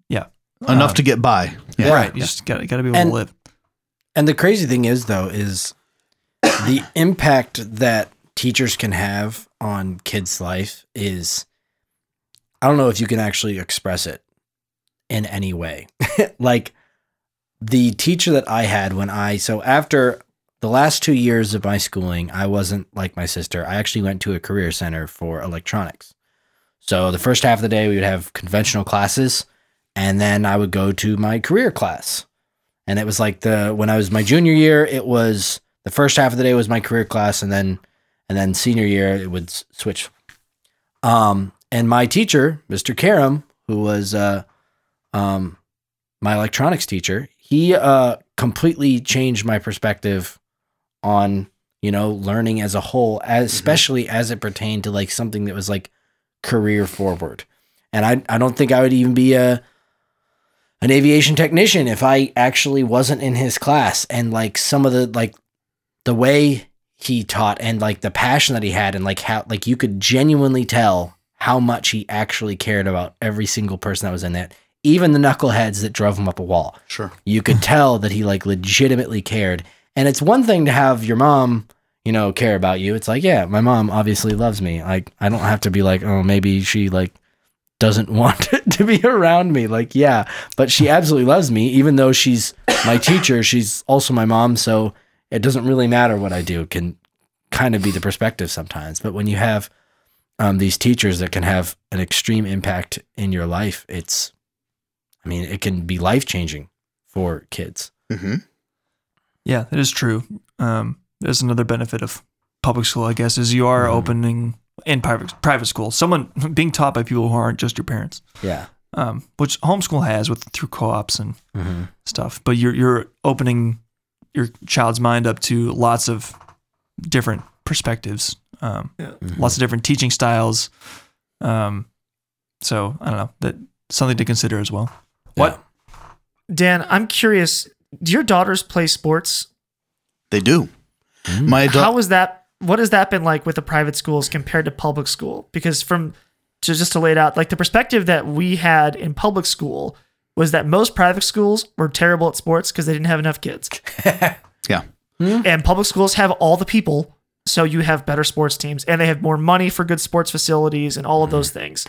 A: Yeah.
C: enough
A: Uh,
C: to get by yeah.
A: Right. You just got got to be able
B: And-
A: to live.
B: And the crazy thing is, though, is the impact that teachers can have on kids' life is I don't know if you can actually express it in any way. like the teacher that I had when I, so after the last two years of my schooling, I wasn't like my sister. I actually went to a career center for electronics. So the first half of the day, we would have conventional classes, and then I would go to my career class and it was like the when I was my junior year, it was the first half of the day was my career class, and then and then senior year it would switch. Um, and my teacher, Mr. Karam, who was uh, um, my electronics teacher, he uh completely changed my perspective on you know learning as a whole, as, especially as it pertained to like something that was like career forward. And I I don't think I would even be a an aviation technician if I actually wasn't in his class. And like some of the like the way he taught and like the passion that he had and like how like you could genuinely tell how much he actually cared about every single person that was in that even the knuckleheads that drove him up a wall.
C: Sure.
B: You could tell that he like legitimately cared. And it's one thing to have your mom you know care about you. It's like yeah my mom obviously loves me. Like i don't have to be like oh maybe she like doesn't want to be around me. Like yeah but she absolutely loves me. Even though she's my teacher she's also my mom. So it doesn't really matter what i do. It can kind of be the perspective sometimes. But when you have um, these teachers that can have an extreme impact in your life it's i mean it can be life changing for kids
C: hmm
A: Yeah, that is true. Um, there's another benefit of public school, I guess, is you are
B: Mhm.
A: opening in private private school. Someone being taught by people who aren't just your parents,
B: yeah
A: um, which homeschool has with through co-ops and
B: mm-hmm.
A: stuff. But you're you're opening your child's mind up to lots of different perspectives, um, lots of different teaching styles. Um, so I don't know that something to consider as well. What?
D: Dan, I'm curious. Do your daughters play sports?
C: they do
B: Mm.
C: my da-
D: How was that? What has that been like with the private schools compared to public school? Because from to just to lay it out, like the perspective that we had in public school was that most private schools were terrible at sports because they didn't have enough kids,
C: yeah
D: and public schools have all the people, so you have better sports teams, and they have more money for good sports facilities and all of those things.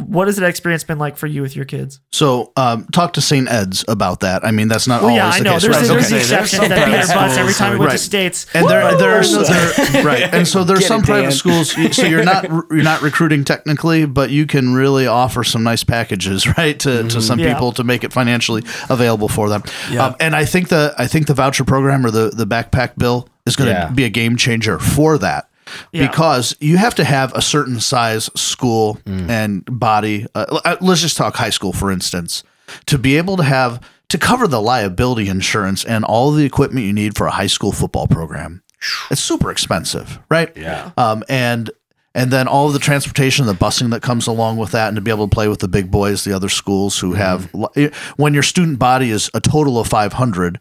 D: What has that experience been like for you with your kids?
C: So um, talk to St. Ed's about that. I mean, that's not
D: Well,
C: always
D: yeah, I
C: the
D: know.
C: case.
D: There's,
C: right?
D: the, there's
A: Okay.
D: the
A: There's
D: exception that beat their butts every time we
A: or-
D: went to
C: Right.
D: states.
C: and there, there's
D: Woo!
C: there, right, and so there's
B: Get
C: some
B: it,
C: private
B: Dan.
C: schools. So you're not you're not recruiting technically, but you can really offer some nice packages, right, to, to some
D: Yeah.
C: people to make it financially available for them.
A: Yeah.
C: Um, and I think the I think the voucher program or the the backpack bill is going to
B: Yeah.
C: be a game changer for that.
D: Yeah.
C: Because you have to have a certain size school and body. Uh, uh, let's just talk high school, for instance, to be able to have to cover the liability insurance and all the equipment you need for a high school football program. It's super expensive, right?
B: Yeah.
C: Um, and and then all of the transportation, the busing that comes along with that, and to be able to play with the big boys, the other schools who have when your student body is a total of five hundred,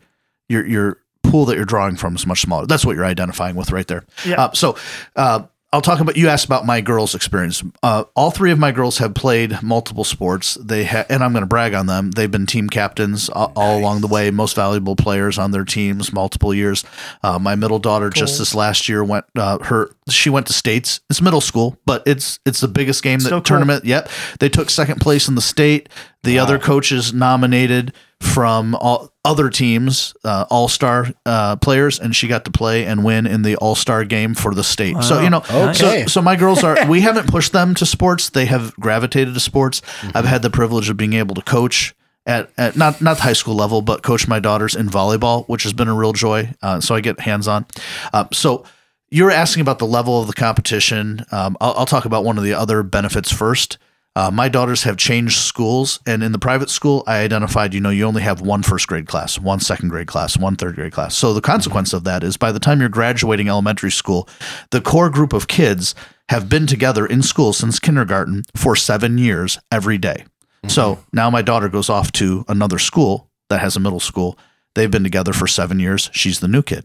C: your your pool that you're drawing from is much smaller. That's what you're identifying with right there.
D: Yeah.
C: Uh, so. Uh, I'll talk about. You asked about my girls' experience. Uh, all three of my girls have played multiple sports. They ha- and I'm going to brag on them. They've been team captains all, all along the way, most valuable players on their teams, multiple years. Uh, my middle daughter just this last year went. Uh, her she went to states. It's middle school, but it's it's the biggest game that
D: cool.
C: tournament. Yep, they took second place in the state. The other coaches nominated from all other teams, uh, all star uh, players, and she got to play and win in the all star game for the state. So you know,
B: Okay.
C: so so my girls are. we haven't pushed them to sports. They have gravitated to sports. I've had the privilege of being able to coach. At, at not not the high school level, but coach my daughters in volleyball, which has been a real joy. Uh, so I get hands on. Uh, so you're asking about the level of the competition. Um, I'll, I'll talk about one of the other benefits first. Uh, my daughters have changed schools, and in the private school, I identified, you know, you only have one first grade class, one second grade class, one third grade class. So the consequence of that is by the time you're graduating elementary school, the core group of kids have been together in school since kindergarten for seven years every day. So now my daughter goes off to another school that has a middle school. They've been together for seven years. She's the new kid.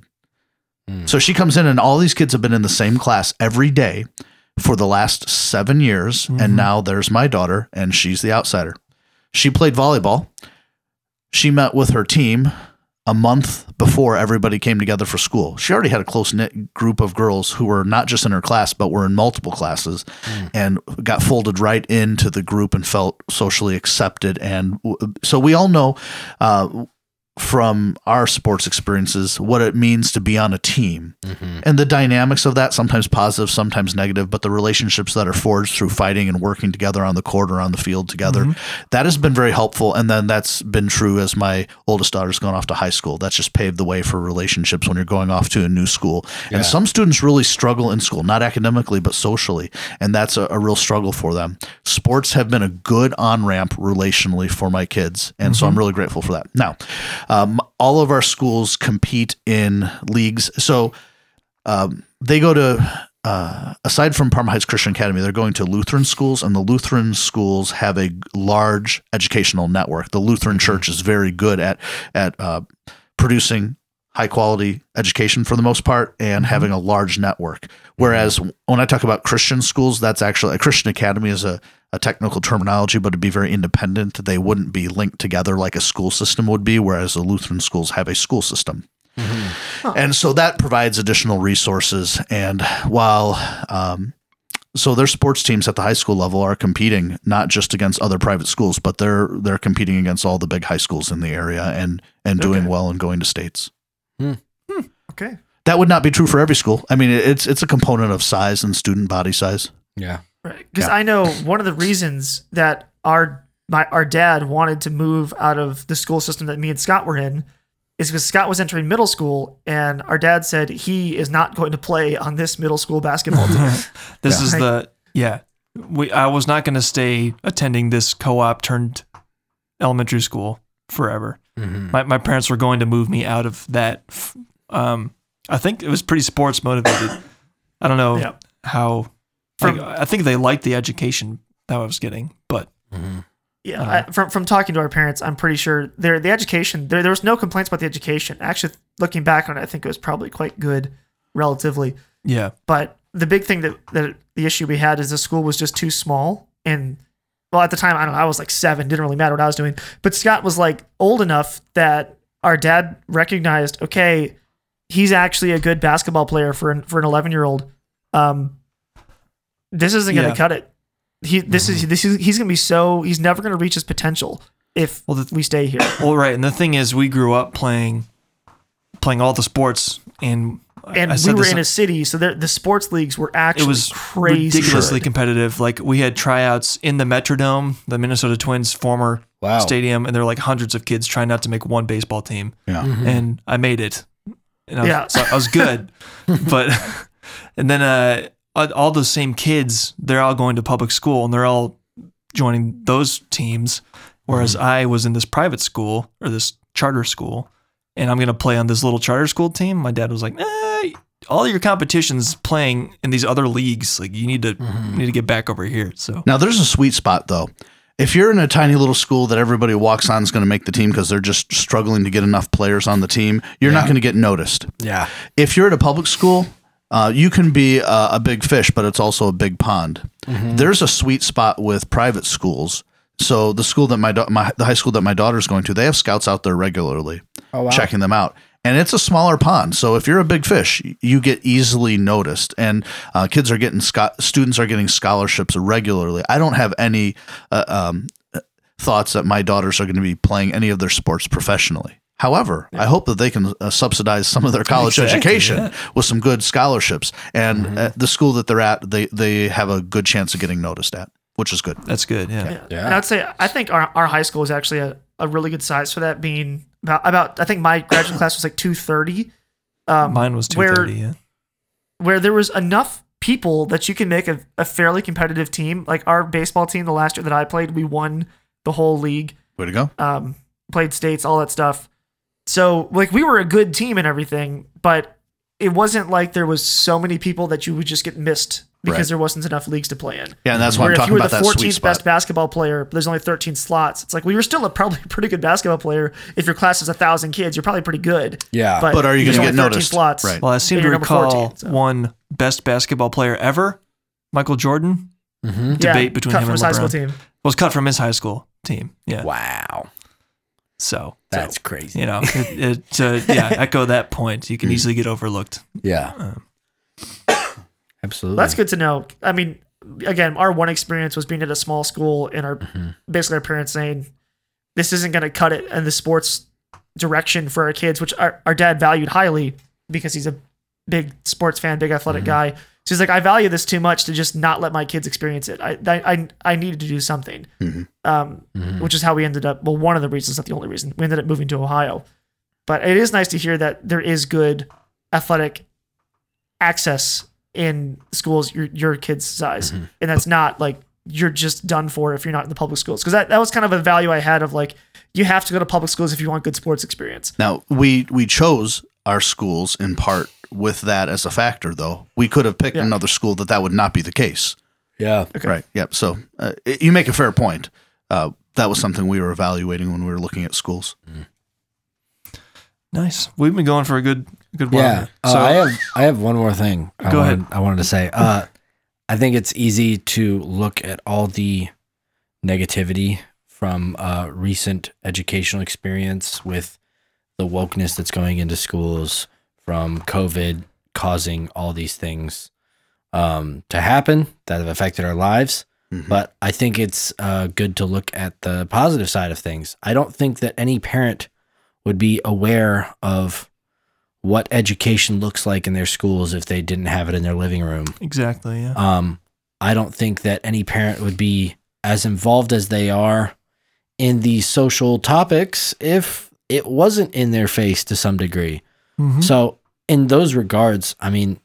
C: So she comes in, and all these kids have been in the same class every day for the last seven years. And now there's my daughter, and she's the outsider. She played volleyball. She met with her team a month before everybody came together for school. She already had a close knit group of girls who were not just in her class, but were in multiple classes and got folded right into the group and felt socially accepted. And w- so we all know uh, from our sports experiences what it means to be on a team. Mm-hmm. And the dynamics of that sometimes positive sometimes negative but the relationships that are forged through fighting and working together on the court or on the field together mm-hmm. that has been very helpful. And then that's been true as my oldest daughter's gone off to high school. That's just paved the way for relationships when you're going off to a new school. And some students really struggle in school not academically but socially. And that's a, a real struggle for them. Sports have been a good on-ramp relationally for my kids. And so i'm mm-hmm. really grateful for that. Now um, all of our schools compete in leagues so um, they go to uh, aside from Parma Heights Christian Academy, they're going to Lutheran schools, and the Lutheran schools have a large educational network. The Lutheran Church is very good at at uh, producing high quality education for the most part and having a large network. Whereas when I talk about Christian schools, that's actually a Christian academy is a, a technical terminology, but it'd be very independent. They wouldn't be linked together like a school system would be, whereas the Lutheran schools have a school system. Mm-hmm. And so that provides additional resources. And while, um, so their sports teams at the high school level are competing not just against other private schools, but they're they're competing against all the big high schools in the area and and doing
D: Okay.
C: well and going to states. Hmm. Hmm.
D: Okay.
C: That would not be true for every school. I mean, it's it's a component of size and student body size.
B: Yeah.
D: Right. Because I know one of the reasons that our my our dad wanted to move out of the school system that me and Scott were in is because Scott was entering middle school and our dad said he is not going to play on this middle school basketball team.
A: This is
D: Right.
A: the yeah. We I was not going to stay attending this co-op turned elementary school forever.
B: Mm-hmm.
A: My my parents were going to move me out of that. f- Um, I think it was pretty sports motivated. I don't know
D: Yeah.
A: how.
D: From-
A: like, I think they liked the education that I was getting, but
D: Yeah,
A: Uh-huh.
D: I, from from talking to our parents, I'm pretty sure there the education there there was no complaints about the education. Actually, looking back on it, I think it was probably quite good, relatively.
A: yeah,
D: But the big thing that that the issue we had is the school was just too small, and well, at the time I don't know, I was like seven, didn't really matter what I was doing. But Scott was like old enough that our dad recognized, okay, he's actually a good basketball player for an, for an 11 year old. Um, this isn't going to
A: Yeah.
D: cut it. he this is this is he's gonna be so he's never gonna reach his potential if
A: Well, the-
D: we stay here.
A: Well, right, and the thing is, we grew up playing playing all the sports, and
D: And
A: I
D: we were in a city, so there- the sports leagues were actually
A: it was
D: crazy.
A: ridiculously
D: good.
A: competitive. Like we had tryouts in the Metrodome, the Minnesota Twins former
B: Wow.
A: stadium, and there were like hundreds of kids trying not to make one baseball team,
C: Yeah.
A: and I made it. And I was,
D: Yeah.
A: so I was good, but and then uh, all- all those same kids, they're all going to public school, and they're all joining those teams, whereas I was in this private school or this charter school, and I'm gonna play on this little charter school team. My dad was like, eh, all your competitions playing in these other leagues, like you need to you need to get back over here. So
C: Now there's a sweet spot though. If you're in a tiny little school that everybody walks on is going to make the team because they're just struggling to get enough players on the team, you're not going to get noticed.
B: Yeah.
C: If you're at a public school, uh, you can be a, a big fish, but it's also a big pond. There's a sweet spot with private schools. So the school that my, da- my the high school that my daughter's going to, they have scouts out there regularly
B: wow.
C: checking them out. And it's a smaller pond, so if you're a big fish, you get easily noticed. And uh, kids are getting sco- students are getting scholarships regularly. I don't have any uh, um, thoughts that my daughters are going to be playing any of their sports professionally. However, I hope that they can uh, subsidize some of their college
A: Exactly,
C: education
A: yeah.
C: with some good scholarships. And at the school that they're at, they they have a good chance of getting noticed at, which is good.
A: that's good. Yeah.
D: Yeah.
B: Yeah.
D: And I'd say I think our, our high school is actually a, a really good size for that being about about I think my graduating class was like 230 um,
A: Mine was two thirty. where. Yeah.
D: where there was enough people that you can make a, a fairly competitive team. Like our baseball team the last year that I played, we won the whole league,
C: Way to go!
D: um, played states, all that stuff. So like we were a good team and everything, but it wasn't like there was so many people that you would just get missed because
C: Right.
D: there wasn't enough leagues to play in.
C: Yeah, and that's why
D: Where
C: I'm
D: if you were the 14th best basketball player, but there's only 13 slots. It's like well, you're still a probably pretty good basketball player. If your class is a thousand kids, you're probably pretty good.
B: Yeah.
C: But are you gonna get
D: 13
C: noticed?
D: Slots.
C: Right.
A: Well, I seem to recall
D: 14, so.
A: one best basketball player ever, Michael Jordan,
B: Mm-hmm.
D: Yeah,
A: debate between
D: cut
A: him
D: from
A: and
D: his high school
A: LeBron.
D: team.
A: was cut from his high school team. Yeah.
B: Wow.
A: So
B: That's crazy.
A: you know, it, it uh, yeah, echo that point. You can
C: Mm.
A: easily get overlooked.
B: Yeah. Absolutely.
D: That's good to know. I mean, again, our one experience was being at a small school and our
B: Mm-hmm.
D: basically our parents saying this isn't going to cut it in the sports direction for our kids, which our, our dad valued highly because he's a big sports fan, big athletic
B: Mm-hmm.
D: guy. So he's like, I value this too much to just not let my kids experience it. I I I, needed to do something, um,
B: Mm-hmm.
D: which is how we ended up. Well, one of the reasons, not the only reason, we ended up moving to Ohio. But it is nice to hear that there is good athletic access in schools your your kids' size,
B: Mm-hmm.
D: and that's not like you're just done for if you're not in the public schools. Because that, that was kind of a value I had of like you have to go to public schools if you want good sports experience.
C: Now we we chose our schools in part with that as a factor, though. We could have picked
D: Yeah.
C: another school that that would not be the case.
B: yeah.
D: Okay.
C: Right. Yep. So uh, it- you make a fair point. Uh, that was something we were evaluating when we were looking at schools.
A: Nice. We've been going for a good good while.
B: Yeah.
A: here.
B: Uh,
A: So
B: I have I have one more thing. I
A: Go
B: wanted,
A: ahead.
B: I wanted to say. Uh, I think it's easy to look at all the negativity from uh, recent educational experience with the wokeness that's going into schools from COVID causing all these things um, to happen that have affected our lives.
C: Mhm.
B: But I think it's uh, good to look at the positive side of things. I don't think that any parent would be aware of what education looks like in their schools if they didn't have it in their living room.
A: exactly. Yeah.
B: Um, I don't think that any parent would be as involved as they are in these social topics if it wasn't in their face to some degree.
A: Mhm.
B: So, in those regards, I mean,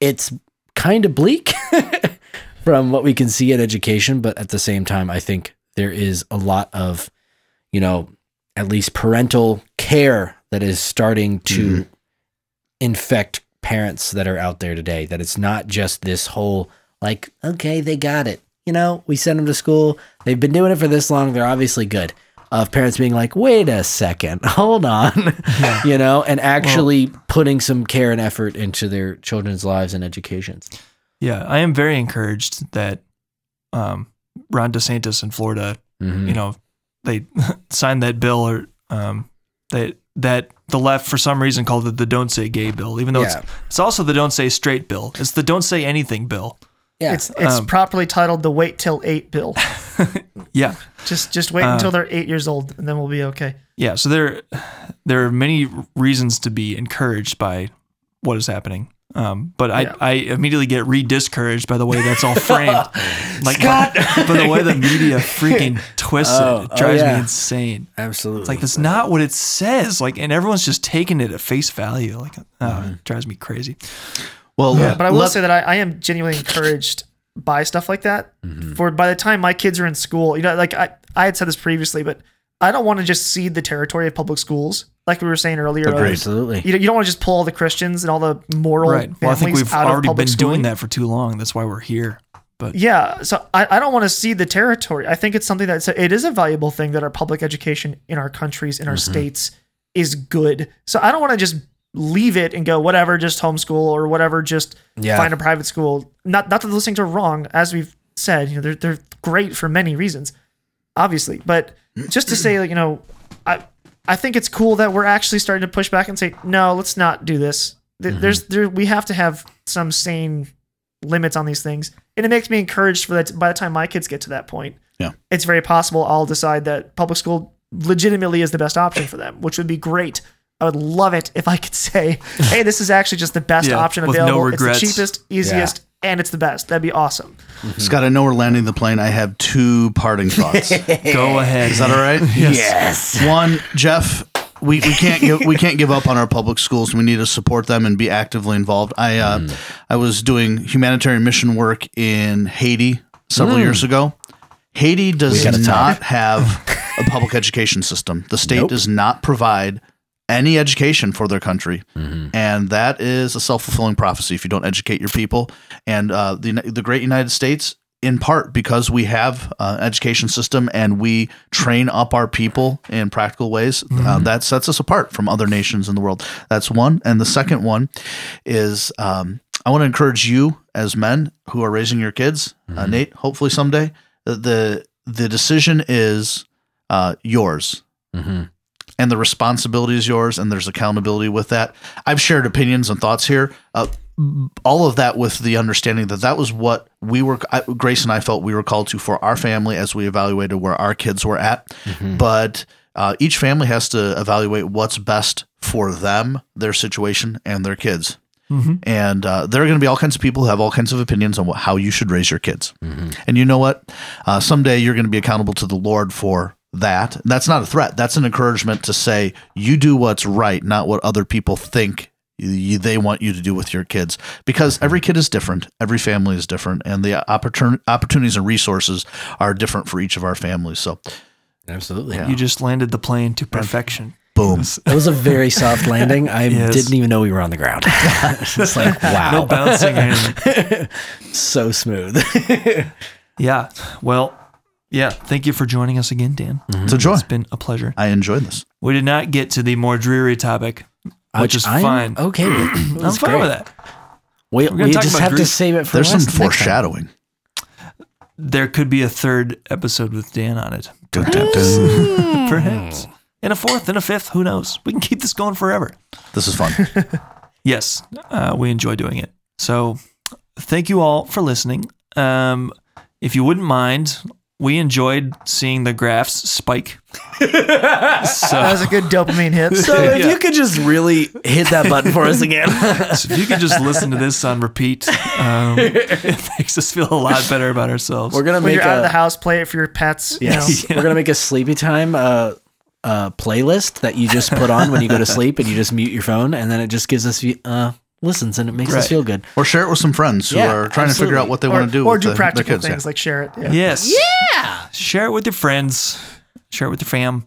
B: it's kind of bleak from what we can see in education, but at the same time, I think there is a lot of, you know, at least parental care that is starting to infect parents that are out there today. That it's not just this whole, like, okay, they got it. You know, we send them to school. They've been doing it for this long. They're obviously good. Of parents being like, wait a second, hold on, you know, and actually putting some care and effort into their children's lives and educations.
A: Yeah. I am very encouraged that um, Ron DeSantis in Florida
B: Mhm.
A: you know, they signed that bill or um, that that the left for some reason called it the "Don't Say Gay" bill, even though
B: Yeah.
A: it's it's also the "Don't Say Straight" bill. It's the "Don't Say Anything" bill.
B: Yeah.
D: It's it's
A: Um,
D: properly titled the wait till eight bill.
A: Yeah.
D: Just just wait
A: Uh,
D: until they're eight years old, and then we'll be okay.
A: Yeah, so there there are many reasons to be encouraged by what is happening. Um, but I,
D: Yeah.
A: I immediately get re-discouraged by the way that's all framed. like by, by the way the media freaking twists
B: Oh,
A: it. It
B: oh,
A: drives
B: yeah.
A: me insane.
B: Absolutely.
A: It's like that's not what it says. Like and everyone's just taking it at face value. Like oh, it drives me crazy.
C: Well,
D: But I will
C: let-
D: say that I, I am genuinely encouraged by stuff like that. Mm-hmm. For by the time my kids are in school, you know, like I, I had said this previously, but I don't want to just cede the territory of public schools, like we were saying earlier.
C: Agreed.
B: Absolutely.
D: You, you don't want to just pull all the Christians and all the moral
A: Right. Well, I think
D: families
A: we've
D: out of
A: already been
D: public schooling.
A: doing that for too long. That's why we're here. But
D: Yeah, so I, I don't want to cede the territory. I think it's something that's it is a valuable thing that our public education in our countries in our mm-hmm. states is good. So I don't want to just leave it and go whatever, just homeschool or whatever, just
B: Yeah.
D: find a private school. Not not that those things are wrong, as we've said. You know, they're they're great for many reasons, obviously. But just to say, like you know, I I think it's cool that we're actually starting to push back and say no, let's not do this. Th- mm-hmm. There's there we have to have some sane limits on these things. And it makes me encouraged for that by the time my kids get to that point.
C: Yeah.
D: It's very possible I'll decide that public school legitimately is the best option for them, which would be great. I would love it if I could say, hey, this is actually just the best
A: Yeah,
D: option
A: with no
D: available. it's the
A: regrets.
D: cheapest, easiest, and it's the best. That'd be awesome. Mm-hmm.
C: Scott, I know we're landing the plane. I have two parting thoughts. Is
A: go ahead.
C: Is that all right?
B: Yes.
C: One, Jeff, we, we can't give we can't give up on our public schools. We need to support them and be actively involved. I uh, hmm. I was doing humanitarian mission work in Haiti several hmm. years ago. Haiti does
B: gotta
C: not have a public education system. The state
B: Nope.
C: does not provide any education for their country, and that is a self fulfilling prophecy. If you don't educate your people, and uh, the the great United States, in part because we have uh, education system and we train up our people in practical ways, uh, that sets us apart from other nations in the world. That's one, and the second one is um, I want to encourage you as men who are raising your kids, uh, Nate. Hopefully someday the the, the decision is uh, yours and the responsibility is yours and there's accountability with that. I've shared opinions and thoughts here uh, all of that with the understanding that that was what we were I, grace and i felt we were called to for our family as we evaluated where our kids were at. But uh, each family has to evaluate what's best for them their situation and their kids. And uh, there are going to be all kinds of people who have all kinds of opinions on what, how you should raise your kids. And you know what? Uh, someday you're going to be accountable to the Lord for that. That's not a threat. That's an encouragement to say you do what's right, not what other people think you, they want you to do with your kids. Because every kid is different, every family is different, and the opportun- opportunities and resources are different for each of our families. So,
B: Absolutely.
A: You just landed the plane to perfection.
C: boom.
B: That was a very soft landing. I
A: Yes.
B: didn't even know we were on the ground. it's like, wow.
A: No bouncing or anything.
B: so smooth.
A: Yeah. Well, yeah. Thank you for joining us again, Dan.
C: It's a joy.
A: It's been a pleasure.
C: I enjoyed this.
A: We did not get to the more dreary topic, which is
B: I'm
A: fine.
B: Okay. with. It
A: I'm fine
B: great.
A: with that.
B: We, we just
A: about
B: have to save it for
C: There's some
B: last- time.
C: foreshadowing.
A: There could be a third episode with Dan on it,
C: Dun, dun, dun.
A: perhaps, and a fourth, and a fifth. Who knows? We can keep this going forever.
C: This is fun.
A: Yes, uh, we enjoy doing it. So, thank you all for listening. Um, if you wouldn't mind, we enjoyed seeing the graphs spike. so, That
D: was a good dopamine hit.
B: So if
A: Yeah.
B: you could just really hit that button for us again.
A: so if you could just listen to this on repeat, um, it makes us feel a lot better about ourselves.
B: We're gonna
D: when
B: make
D: you're out of the
B: a
D: house, play it for your pets. you
B: yes.
D: know.
B: We're gonna make a sleepy time uh, uh, playlist that you just put on when you go to sleep, and you just mute your phone, and then it just gives us uh, listens, and it makes us feel good.
C: or share it with some friends who
B: Yeah,
C: are trying to figure out what they
D: Or,
C: want to do
D: or
C: with
D: do
C: the, their
D: practical
C: kids. yeah.
D: things like share it. Yeah.
A: Yes. Yeah. Share it with your friends. Share it with your fam.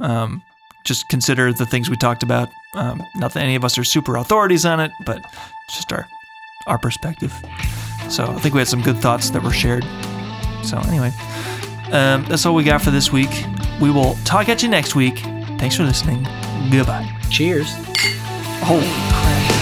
A: Um, just consider the things we talked about. Um, not that any of us are super authorities on it, but it's just our our perspective. So I think we had some good thoughts that were shared. So anyway, um, that's all we got for this week. We will talk at you next week. Thanks for listening. Goodbye.
B: Cheers.
A: Holy crap.